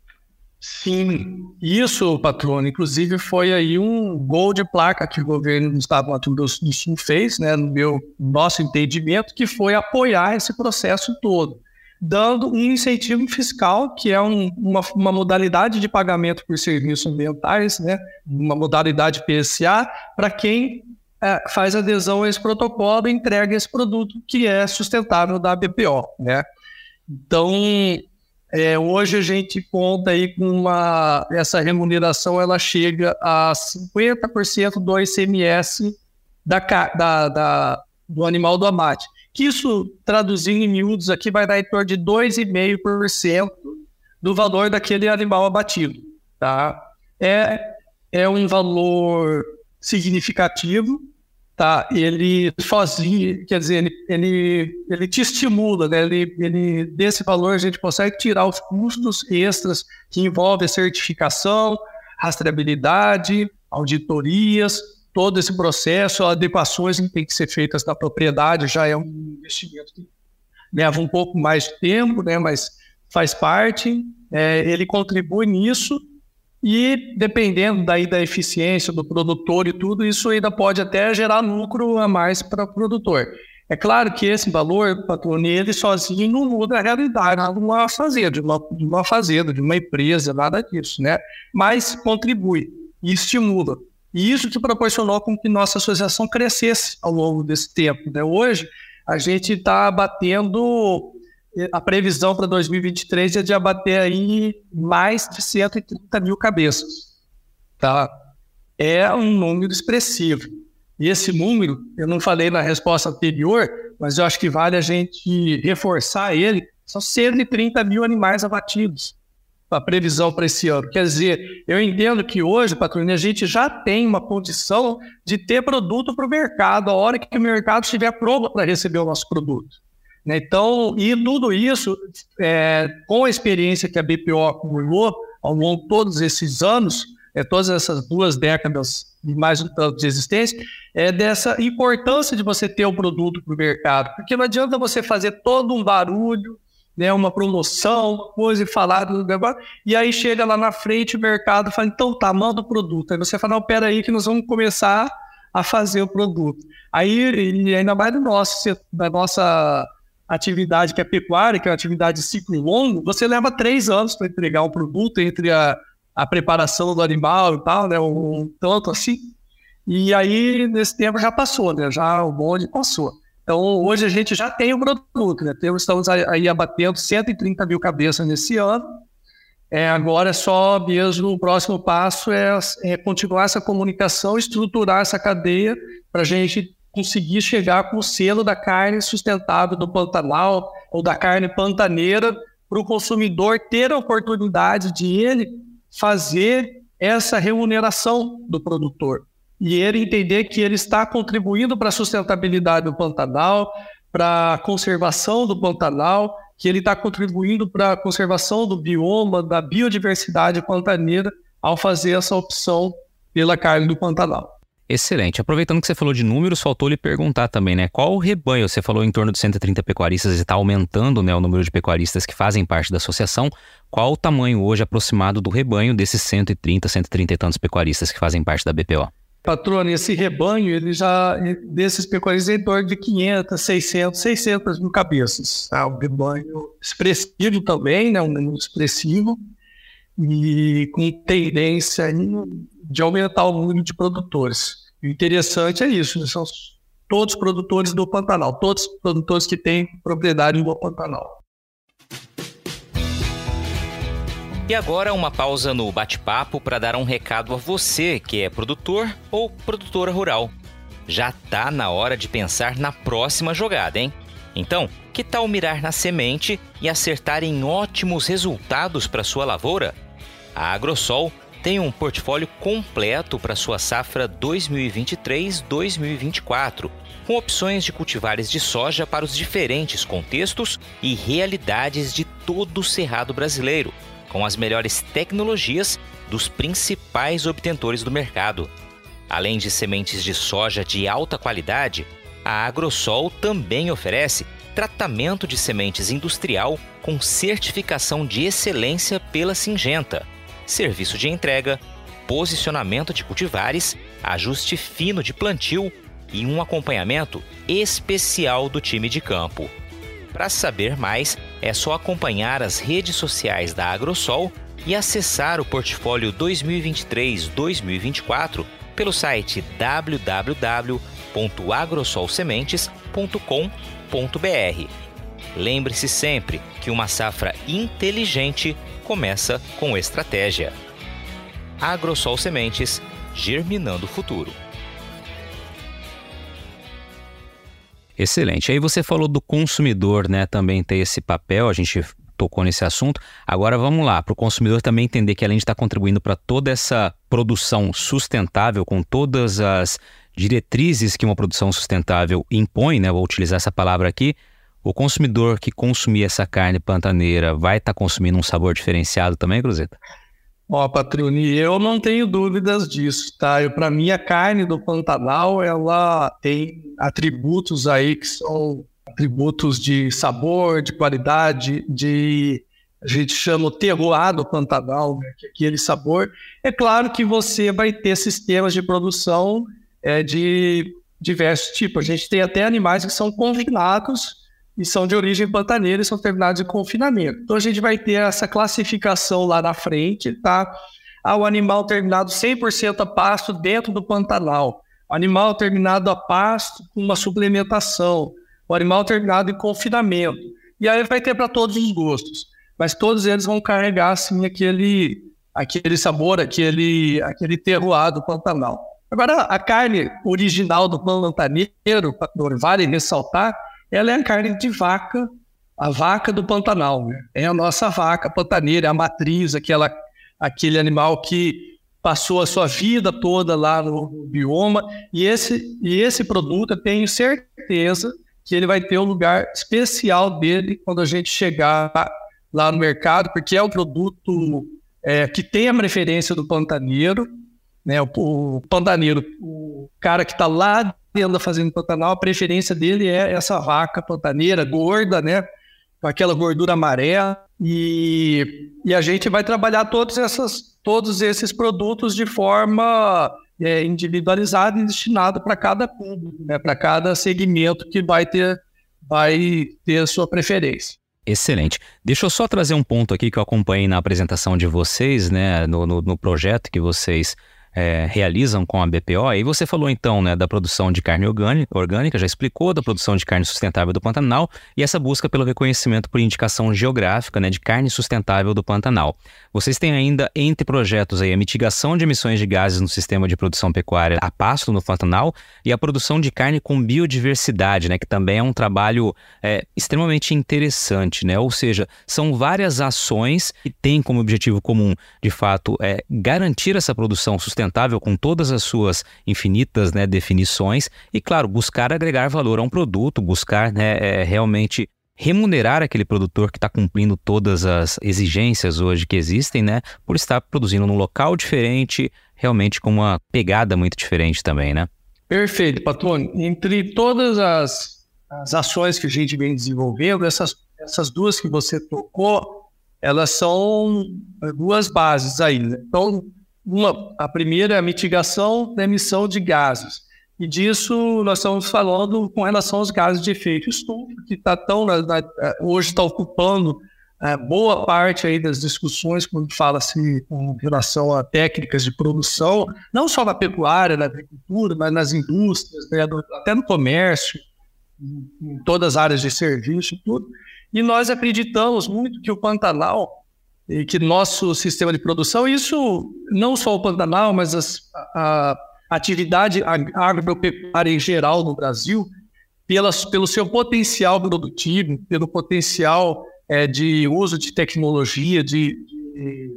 Sim, isso, patrono, inclusive foi aí um gol de placa que o governo do estado do Mato Grosso do Sul fez, né, no meu nosso entendimento, que foi apoiar esse processo todo, dando um incentivo fiscal, que é um, uma, uma, modalidade de pagamento por serviços ambientais, né, uma modalidade PSA, para quem é, faz adesão a esse protocolo e entrega esse produto que é sustentável da BPO, né. Então, é, hoje a gente conta aí com uma. Essa remuneração ela chega a 50% do ICMS da, da, da, do animal do abate. Que isso, traduzindo em miúdos aqui, vai dar em torno de 2,5% do valor daquele animal abatido. Tá? É, é um valor significativo tá? Ele sozinho, quer dizer, ele, ele, ele te estimula, né? Ele, ele, desse valor a gente consegue tirar os custos extras que envolvem certificação, rastreabilidade, auditorias, todo esse processo, adequações que tem que ser feitas na propriedade, já é um investimento que leva um pouco mais de tempo, né? Mas faz parte, é, ele contribui nisso e dependendo daí da eficiência do produtor e tudo, isso ainda pode até gerar lucro a mais para o produtor. É claro que esse valor, patrão, ele sozinho não muda a realidade de uma fazenda, de uma, de uma fazenda, de uma empresa, nada disso, né? Mas contribui e estimula. E isso que proporcionou com que nossa associação crescesse ao longo desse tempo. Né? Hoje, a gente está batendo a previsão para 2023 é de abater aí mais de 130 mil cabeças. Tá? É um número expressivo. E esse número, eu não falei na resposta anterior, mas eu acho que vale a gente reforçar ele, são 130 mil animais abatidos a previsão para esse ano. Quer dizer, eu entendo que hoje, patrulha, a gente já tem uma condição de ter produto para o mercado, a hora que o mercado estiver pronto para receber o nosso produto. Né? Então, e tudo isso, é, com a experiência que a BPO acumulou ao longo de todos esses anos, é, todas essas duas décadas e mais um tanto de existência, é dessa importância de você ter o um produto para o mercado. Porque não adianta você fazer todo um barulho, né, uma promoção, uma coisa e falar do negócio, e aí chega lá na frente o mercado fala, então tá, manda o produto. Aí você fala, não, pera aí que nós vamos começar a fazer o produto. Aí, ainda mais do nosso, da nossa atividade que é pecuária, que é uma atividade de ciclo longo, você leva três anos para entregar um produto entre a, a preparação do animal e tal, né? Um, um tanto assim. E aí, nesse tempo já passou, né? Já o bonde passou. Então, hoje a gente já tem o produto, né? Temos, estamos aí abatendo 130 mil cabeças nesse ano. É, agora é só mesmo o próximo passo é, é continuar essa comunicação, estruturar essa cadeia para a gente conseguir chegar com o selo da carne sustentável do Pantanal ou da carne pantaneira para o consumidor ter a oportunidade de ele fazer essa remuneração do produtor e ele entender que ele está contribuindo para a sustentabilidade do Pantanal, para a conservação do Pantanal, que ele está contribuindo para a conservação do bioma, da biodiversidade pantaneira ao fazer essa opção pela carne do Pantanal. Excelente. Aproveitando que você falou de números, faltou lhe perguntar também, né? Qual o rebanho? Você falou em torno de 130 pecuaristas e está aumentando né, o número de pecuaristas que fazem parte da associação. Qual o tamanho hoje aproximado do rebanho desses 130, 130 e tantos pecuaristas que fazem parte da BPO? Patrônio, esse rebanho, ele já, desses pecuaristas, é em torno de 500, 600, 600 mil cabeças. Tá? Um rebanho expressivo também, né? um número expressivo, e com tendência de aumentar o número de produtores. O interessante é isso, são todos produtores do Pantanal, todos produtores que têm propriedade no Pantanal. E agora uma pausa no bate-papo para dar um recado a você que é produtor ou produtora rural. Já tá na hora de pensar na próxima jogada, hein? Então, que tal mirar na semente e acertar em ótimos resultados para sua lavoura? A Agrosol tem um portfólio completo para sua safra 2023-2024, com opções de cultivares de soja para os diferentes contextos e realidades de todo o cerrado brasileiro, com as melhores tecnologias dos principais obtentores do mercado. Além de sementes de soja de alta qualidade, a Agrosol também oferece tratamento de sementes industrial com certificação de excelência pela Singenta serviço de entrega, posicionamento de cultivares, ajuste fino de plantio e um acompanhamento especial do time de campo. Para saber mais, é só acompanhar as redes sociais da Agrosol e acessar o portfólio 2023-2024 pelo site www.agrosolsementes.com.br. Lembre-se sempre que uma safra inteligente começa com estratégia. Agrosol Sementes, germinando o futuro. Excelente. Aí você falou do consumidor, né? Também ter esse papel, a gente tocou nesse assunto. Agora vamos lá, para o consumidor também entender que além de estar contribuindo para toda essa produção sustentável, com todas as diretrizes que uma produção sustentável impõe, né? Vou utilizar essa palavra aqui. O consumidor que consumir essa carne pantaneira vai estar consumindo um sabor diferenciado também, Cruzeta? Ó, Patroni, eu não tenho dúvidas disso, tá? Para mim, a carne do Pantanal, ela tem atributos aí que são atributos de sabor, de qualidade, de a gente chama o terroir do Pantanal, né? é aquele sabor. É claro que você vai ter sistemas de produção é, de diversos tipos. A gente tem até animais que são confinados e são de origem pantaneira e são terminados em confinamento. Então a gente vai ter essa classificação lá na frente, tá? Ah, o animal terminado 100% a pasto dentro do Pantanal. O animal terminado a pasto com uma suplementação. O animal terminado em confinamento. E aí vai ter para todos os gostos. Mas todos eles vão carregar, assim, aquele, aquele sabor, aquele, aquele terroir do Pantanal. Agora, a carne original do pantaneiro, vale ressaltar, ela é a carne de vaca, a vaca do Pantanal. Né? É a nossa vaca pantaneira, a matriz, aquela, aquele animal que passou a sua vida toda lá no bioma. E esse, e esse produto, eu tenho certeza que ele vai ter um lugar especial dele quando a gente chegar lá no mercado, porque é o produto é, que tem a preferência do pantaneiro, né? O, o pantaneiro, o cara que está lá anda fazendo Pantanal, a preferência dele é essa vaca pantaneira, gorda, né? Com aquela gordura amarela. E, e a gente vai trabalhar todos, essas, todos esses produtos de forma é, individualizada e destinada para cada público, né? para cada segmento que vai ter, vai ter a sua preferência. Excelente. Deixa eu só trazer um ponto aqui que eu acompanhei na apresentação de vocês, né, no, no, no projeto que vocês é, realizam com a BPO. E você falou então né, da produção de carne orgânica, já explicou, da produção de carne sustentável do Pantanal e essa busca pelo reconhecimento por indicação geográfica né, de carne sustentável do Pantanal. Vocês têm ainda entre projetos aí a mitigação de emissões de gases no sistema de produção pecuária a pasto no Pantanal e a produção de carne com biodiversidade, né, que também é um trabalho é, extremamente interessante, né? Ou seja, são várias ações que têm como objetivo comum, de fato, é, garantir essa produção sustentável sustentável com todas as suas infinitas né, definições e, claro, buscar agregar valor a um produto, buscar né, é, realmente remunerar aquele produtor que está cumprindo todas as exigências hoje que existem, né, por estar produzindo num local diferente, realmente com uma pegada muito diferente também, né? Perfeito, Patrônio. Entre todas as, as ações que a gente vem desenvolvendo, essas, essas duas que você tocou, elas são duas bases aí. Né? Então, uma, a primeira é a mitigação da emissão de gases. E disso nós estamos falando com relação aos gases de efeito estufa, que tá tão na, na, hoje está ocupando é, boa parte aí das discussões quando fala-se com relação a técnicas de produção, não só na pecuária, na agricultura, mas nas indústrias, né, do, até no comércio, em, em todas as áreas de serviço e tudo. E nós acreditamos muito que o Pantanal e que nosso sistema de produção, isso não só o Pantanal, mas as, a, a atividade agropecuária em geral no Brasil, pelas, pelo seu potencial produtivo, pelo potencial é, de uso de tecnologia, de, de,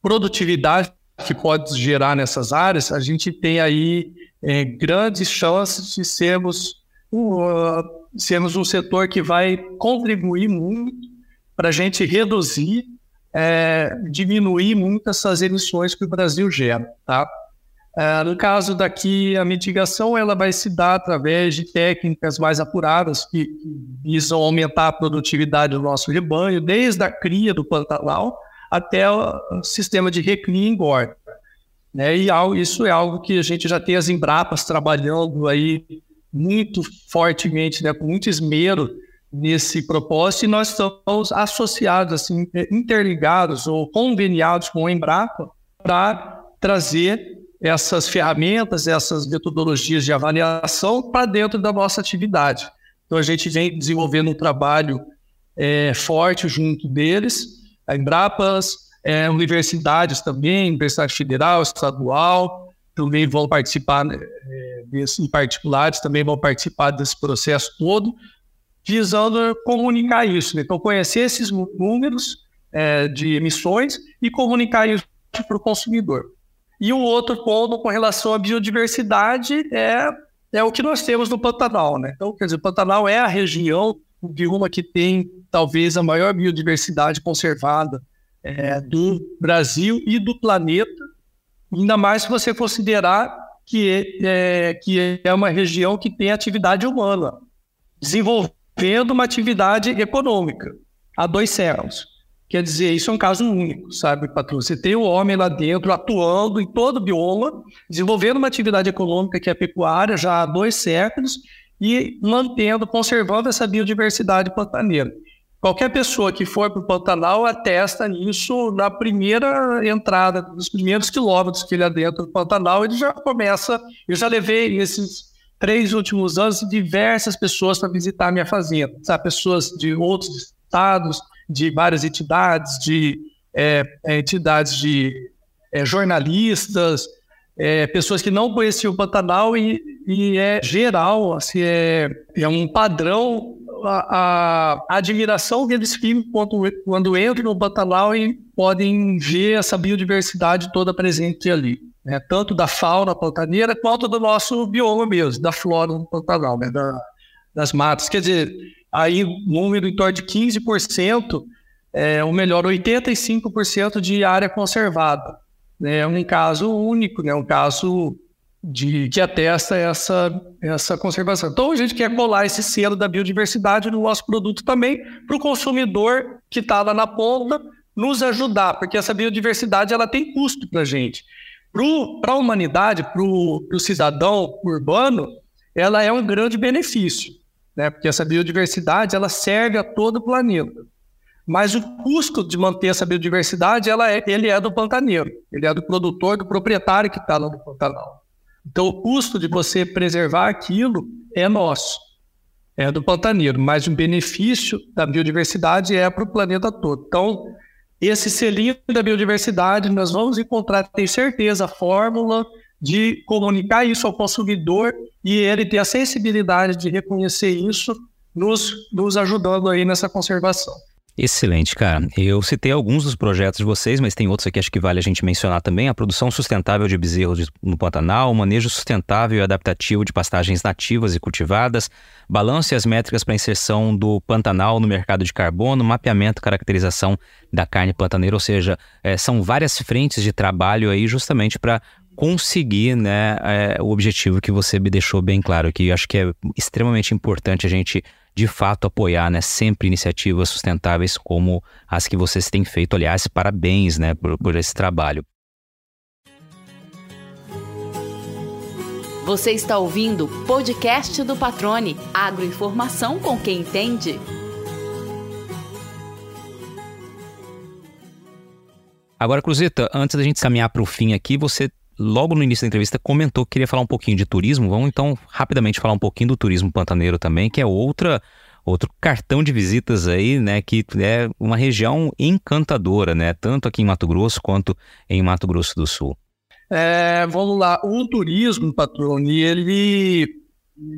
produtividade que pode gerar nessas áreas, a gente tem aí é, grandes chances de sermos, uh, sermos um setor que vai contribuir muito para a gente reduzir é, diminuir muito essas emissões que o Brasil gera. Tá? É, no caso daqui, a mitigação ela vai se dar através de técnicas mais apuradas que, visam aumentar a produtividade do nosso rebanho, desde a cria do Pantanal até o sistema de recria e engorda. Né? E isso é algo que a gente já tem as Embrapas trabalhando aí muito fortemente, né? com muito esmero nesse propósito, e nós estamos associados, assim, interligados ou conveniados com a Embrapa para trazer essas ferramentas, essas metodologias de avaliação para dentro da nossa atividade. Então, a gente vem desenvolvendo um trabalho é, forte junto deles, a Embrapas, é, universidades também, Universidade Federal, Estadual, também vão participar, é, desse, em particulares, também vão participar desse processo todo, visando comunicar isso. Então, conhecer esses números é, de emissões e comunicar isso para o consumidor. E o outro ponto com relação à biodiversidade é, é o que nós temos no Pantanal. Né? Então, quer dizer, o Pantanal é a região, o bioma que tem talvez a maior biodiversidade conservada é, do Brasil e do planeta, ainda mais se você considerar que é, que é uma região que tem atividade humana, desenvolvendo uma atividade econômica a dois céus. Quer dizer, isso é um caso único, sabe, patrão? Você tem o homem lá dentro atuando em todo o bioma, desenvolvendo uma atividade econômica que é pecuária já há dois séculos e mantendo, conservando essa biodiversidade pantaneira. Qualquer pessoa que for para o Pantanal atesta nisso na primeira entrada, nos primeiros quilômetros que ele adentra no Pantanal, ele já começa. Eu já levei esses três últimos anos diversas pessoas para visitar a minha fazenda, sabe? pessoas de outros estados, de várias entidades, de é, é, entidades de é, jornalistas, é, pessoas que não conheciam o Pantanal e, e é geral, assim, é, é um padrão a, a, admiração que eles ficam quando, quando entram no Pantanal e podem ver essa biodiversidade toda presente ali. Né? Tanto da fauna pantaneira quanto do nosso bioma mesmo, da flora Pantanal, né? da, das matas. Quer dizer, aí número em torno de 15%, é, ou melhor, 85% de área conservada. Né? É um caso único, né? um caso de, que atesta essa, essa conservação. Então, a gente quer colar esse selo da biodiversidade no nosso produto também, para o consumidor que está lá na ponta nos ajudar, porque essa biodiversidade ela tem custo para a gente. Para a humanidade, para o cidadão urbano, ela é um grande benefício né? Porque essa biodiversidade ela serve a todo o planeta. Mas o custo de manter essa biodiversidade, ela é, ele é do pantaneiro, ele é do produtor, do proprietário que está lá no Pantanal. Então, o custo de você preservar aquilo é nosso, é do pantaneiro, mas o benefício da biodiversidade é para o planeta todo. Então, esse selinho da biodiversidade, nós vamos encontrar, tenho certeza, a fórmula de comunicar isso ao consumidor e ele ter a sensibilidade de reconhecer isso, nos, nos ajudando aí nessa conservação. Excelente, cara. Eu citei alguns dos projetos de vocês, mas tem outros aqui acho que vale a gente mencionar também. A produção sustentável de bezerros no Pantanal, o manejo sustentável e adaptativo de pastagens nativas e cultivadas, balanço e as métricas para inserção do Pantanal no mercado de carbono, mapeamento e caracterização da carne pantaneira, ou seja, é, são várias frentes de trabalho aí justamente para conseguir né, é, o objetivo que você me deixou bem claro, que acho que é extremamente importante a gente de fato apoiar né, sempre iniciativas sustentáveis como as que vocês têm feito. Aliás, parabéns né, por, por esse trabalho. Você está ouvindo o podcast do Patrone, agroinformação com quem entende. Agora, Cruzeta, antes da gente caminhar para o fim aqui, você logo no início da entrevista, comentou que queria falar um pouquinho de turismo. Vamos então rapidamente falar um pouquinho do turismo pantaneiro também, que é outra outro cartão de visitas aí, né, que é uma região encantadora, né, tanto aqui em Mato Grosso quanto em Mato Grosso do Sul. É, vamos lá, o turismo, Patrone, ele,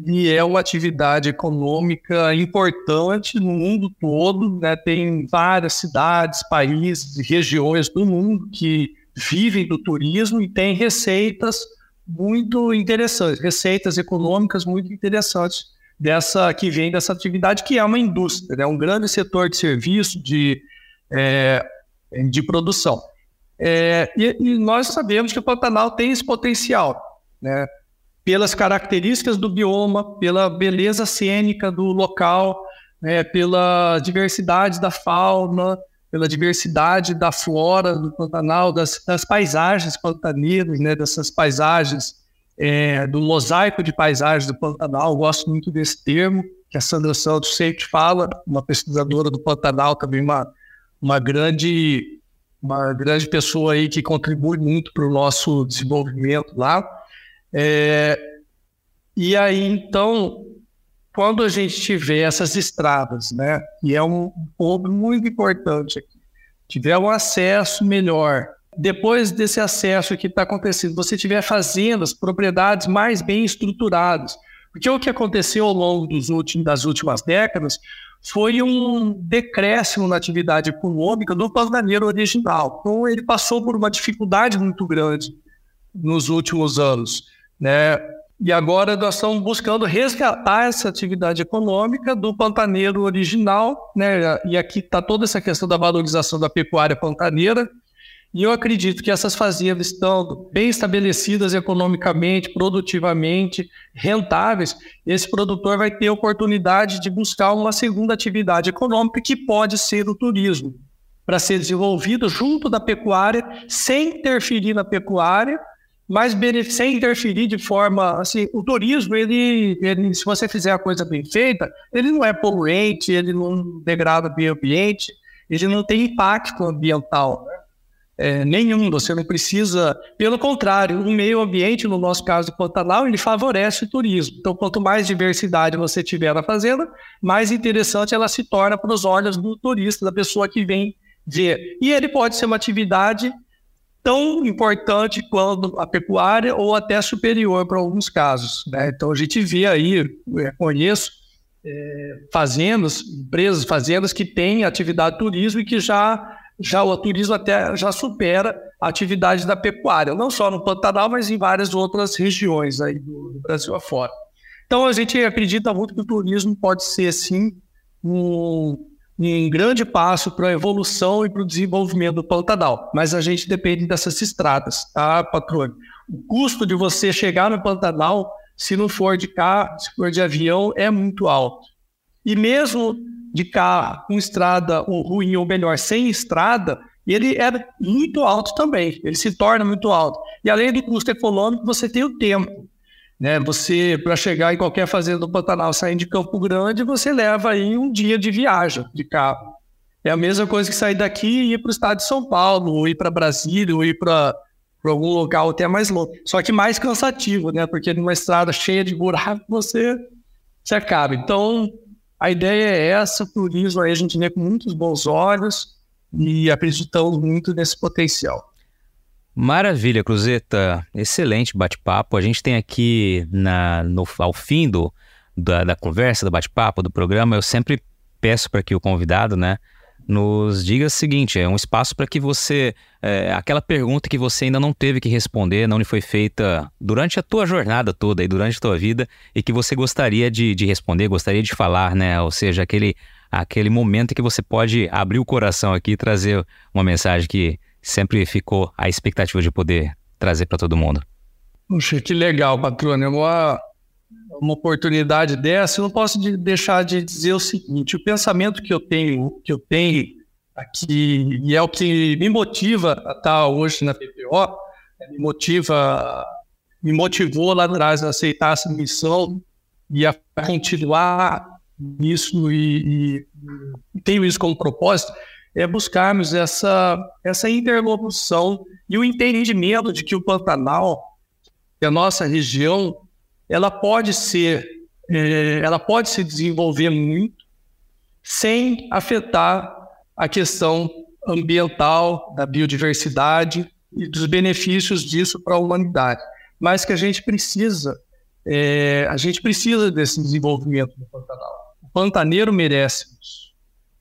ele é uma atividade econômica importante no mundo todo, né, tem várias cidades, países e regiões do mundo que vivem do turismo e têm receitas muito interessantes, receitas econômicas muito interessantes dessa que vem dessa atividade que é uma indústria, é né? um grande setor de serviço, de, é, de produção. É, e, e, nós sabemos que o Pantanal tem esse potencial, né? pelas características do bioma, pela beleza cênica do local, né? pela diversidade da fauna, pela diversidade da flora do Pantanal, das, das paisagens pantaneiras, né, dessas paisagens, é, do mosaico de paisagens do Pantanal. Gosto muito desse termo, que a Sandra Santos sempre fala, uma pesquisadora do Pantanal, também uma, uma grande uma grande pessoa aí que contribui muito para o nosso desenvolvimento lá. É, e aí, então, quando a gente tiver essas estradas, né, e é um ponto muito importante aqui, tiver um acesso melhor, depois desse acesso que está acontecendo, você tiver fazendas, propriedades mais bem estruturadas, porque o que aconteceu ao longo últimos, das últimas décadas foi um decréscimo na atividade econômica do pantaneiro original. Então, ele passou por uma dificuldade muito grande nos últimos anos. Né? E agora nós estamos buscando resgatar essa atividade econômica do pantaneiro original, né? e aqui está toda essa questão da valorização da pecuária pantaneira, e eu acredito que essas fazendas estando bem estabelecidas economicamente, produtivamente, rentáveis, esse produtor vai ter oportunidade de buscar uma segunda atividade econômica que pode ser o turismo, para ser desenvolvido junto da pecuária, sem interferir na pecuária, mas sem interferir de forma assim, o turismo ele, ele, se você fizer a coisa bem feita, ele não é poluente, ele não degrada o meio ambiente, ele não tem impacto ambiental. É, nenhum. Você não precisa, pelo contrário, o meio ambiente, no nosso caso do Pantanal, ele favorece o turismo. Então, quanto mais diversidade você tiver na fazenda, mais interessante ela se torna para os olhos do turista, da pessoa que vem ver. E ele pode ser uma atividade tão importante quanto a pecuária ou até superior para alguns casos. Né? Então, a gente vê aí, conheço é, fazendas, empresas, fazendas que têm atividade de turismo e que já já o turismo até já supera a atividade da pecuária, não só no Pantanal, mas em várias outras regiões aí do Brasil afora. Então a gente acredita muito que o turismo pode ser sim um, um grande passo para a evolução e para o desenvolvimento do Pantanal, mas a gente depende dessas estradas, tá, patrônio? O custo de você chegar no Pantanal, se não for de carro, se for de avião, é muito alto. E mesmo de carro com estrada ou ruim, ou melhor, sem estrada, ele é muito alto também, ele se torna muito alto. E além do custo econômico, você tem o tempo. Né? Você, para chegar em qualquer fazenda do Pantanal, saindo de Campo Grande, você leva aí um dia de viagem de carro. É a mesma coisa que sair daqui e ir para o estado de São Paulo, ou ir para Brasília, ou ir para algum local até mais longe. Só que mais cansativo, né? Porque numa estrada cheia de buraco, você se acaba. Então, a ideia é essa, por isso aí a gente vê com muitos bons olhos e acreditamos muito nesse potencial. Maravilha, Cruzeta. Excelente bate-papo. A gente tem aqui na, no, ao fim do, da, da conversa, do bate-papo, do programa, eu sempre peço para que o convidado, né, nos diga o seguinte: é um espaço para que você. É, aquela pergunta que você ainda não teve que responder, não lhe foi feita durante a tua jornada toda e durante a tua vida, e que você gostaria de, de responder, gostaria de falar, né? Ou seja, aquele, aquele momento que você pode abrir o coração aqui e trazer uma mensagem que sempre ficou a expectativa de poder trazer para todo mundo. Puxa, que legal, patrônio. É uma, uma oportunidade dessa, eu não posso de deixar de dizer o seguinte: o pensamento que eu tenho, que eu tenho aqui, e é o que me motiva a estar hoje na PPO, é, me motiva, me motivou lá atrás a aceitar essa missão e a continuar nisso e, e, tenho isso como propósito, é buscarmos essa, essa interlocução e o entendimento de que o Pantanal, que a nossa região, ela pode ser, é, ela pode se desenvolver muito sem afetar a questão ambiental, da biodiversidade e dos benefícios disso para a humanidade. Mas que a gente precisa, é, a gente precisa desse desenvolvimento do Pantanal. O pantaneiro merece isso.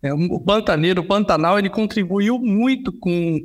É, o pantaneiro, o Pantanal, ele contribuiu muito com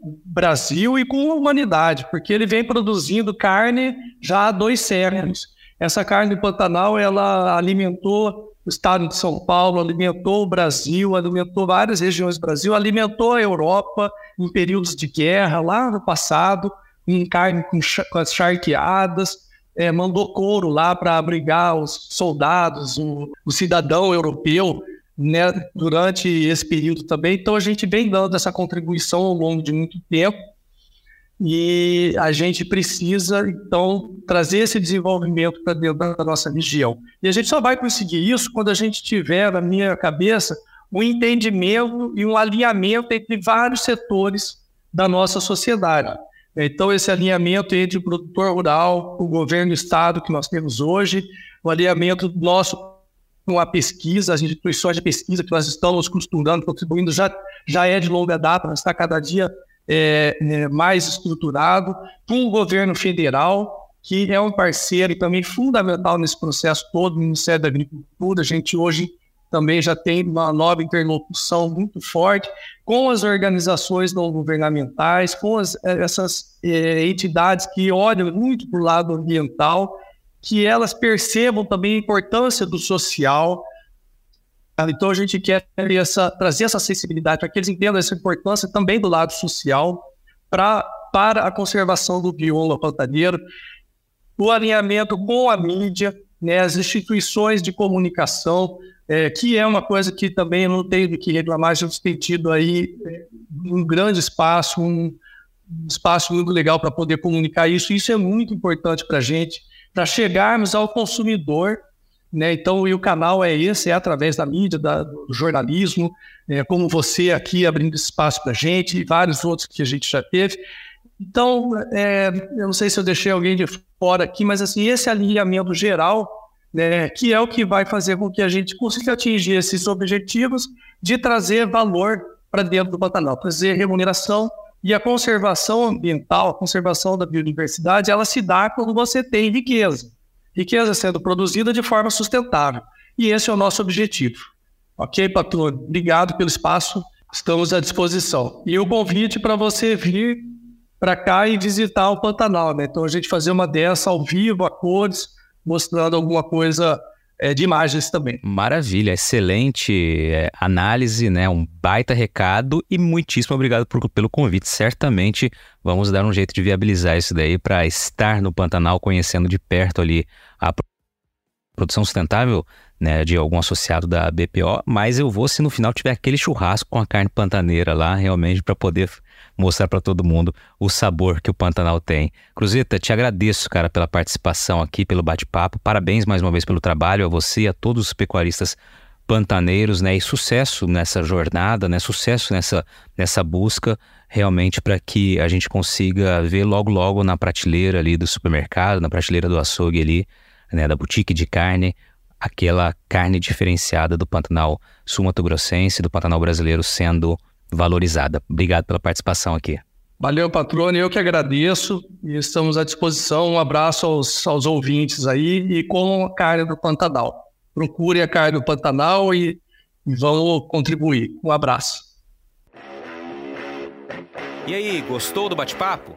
o Brasil e com a humanidade, porque ele vem produzindo carne já há dois séculos. Essa carne do Pantanal, ela alimentou o estado de São Paulo, alimentou o Brasil, alimentou várias regiões do Brasil, alimentou a Europa em períodos de guerra, lá no passado, em carne com, com as charqueadas, é, mandou couro lá para abrigar os soldados, o, o cidadão europeu né, durante esse período também. Então, a gente vem dando essa contribuição ao longo de muito tempo e a gente precisa, então, trazer esse desenvolvimento para dentro da nossa região. E a gente só vai conseguir isso quando a gente tiver, na minha cabeça, um entendimento e um alinhamento entre vários setores da nossa sociedade. Então, esse alinhamento entre o produtor rural, o governo do estado que nós temos hoje, o alinhamento nosso com a pesquisa, as instituições de pesquisa que nós estamos costurando, contribuindo, já, já é de longa data, está cada dia é, é, mais estruturado, com o governo federal, que é um parceiro e também fundamental nesse processo todo, o Ministério da Agricultura. A gente hoje também já tem uma nova interlocução muito forte com as organizações não governamentais, com as, essas é, entidades que olham muito para o lado ambiental, que elas percebam também a importância do social, então a gente quer essa, trazer essa sensibilidade para que eles entendam essa importância também do lado social pra, para a conservação do bioma pantaneiro, o alinhamento com a mídia, né, as instituições de comunicação, é, que é uma coisa que também não tenho do que reclamar, gente tem tido aí é, um grande espaço, um espaço muito legal para poder comunicar isso. Isso é muito importante para a gente, para chegarmos ao consumidor né? Então, e o canal é esse, é através da mídia, da, do jornalismo, é, como você aqui abrindo espaço para a gente e vários outros que a gente já teve. Então, é, eu não sei se eu deixei alguém de fora aqui, mas assim, esse alinhamento geral, né, que é o que vai fazer com que a gente consiga atingir esses objetivos de trazer valor para dentro do Pantanal, trazer remuneração e a conservação ambiental, a conservação da biodiversidade, ela se dá quando você tem riqueza riqueza sendo produzida de forma sustentável. E esse é o nosso objetivo. Ok, patrônio? Obrigado pelo espaço, estamos à disposição. E o convite para você vir para cá e visitar o Pantanal, né? Então a gente fazer uma dessa ao vivo, a cores, mostrando alguma coisa de imagens também. Maravilha, excelente é, análise, né? Um baita recado e muitíssimo obrigado por, pelo convite. Certamente vamos dar um jeito de viabilizar isso daí para estar no Pantanal, conhecendo de perto ali a produção sustentável né, de algum associado da BPO, mas eu vou se no final tiver aquele churrasco com a carne pantaneira lá, realmente, para poder mostrar para todo mundo o sabor que o Pantanal tem. Cruzeta, te agradeço, cara, pela participação aqui, pelo bate-papo. Parabéns mais uma vez pelo trabalho, a você e a todos os pecuaristas pantaneiros, né? E sucesso nessa jornada, né? Sucesso nessa, nessa busca, realmente, para que a gente consiga ver logo, logo na prateleira ali do supermercado, na prateleira do açougue ali, né? Da boutique de carne, aquela carne diferenciada do Pantanal sul-mato-grossense, do Pantanal brasileiro sendo valorizada. Obrigado pela participação aqui. Valeu, patrone. Eu que agradeço e estamos à disposição. Um abraço aos, aos ouvintes aí e com a carne do Pantanal. Procure a carne do Pantanal e, e vão contribuir. Um abraço. E aí, gostou do bate-papo?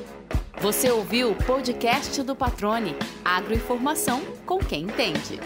Você ouviu o podcast do Patrone. Agroinformação com quem entende.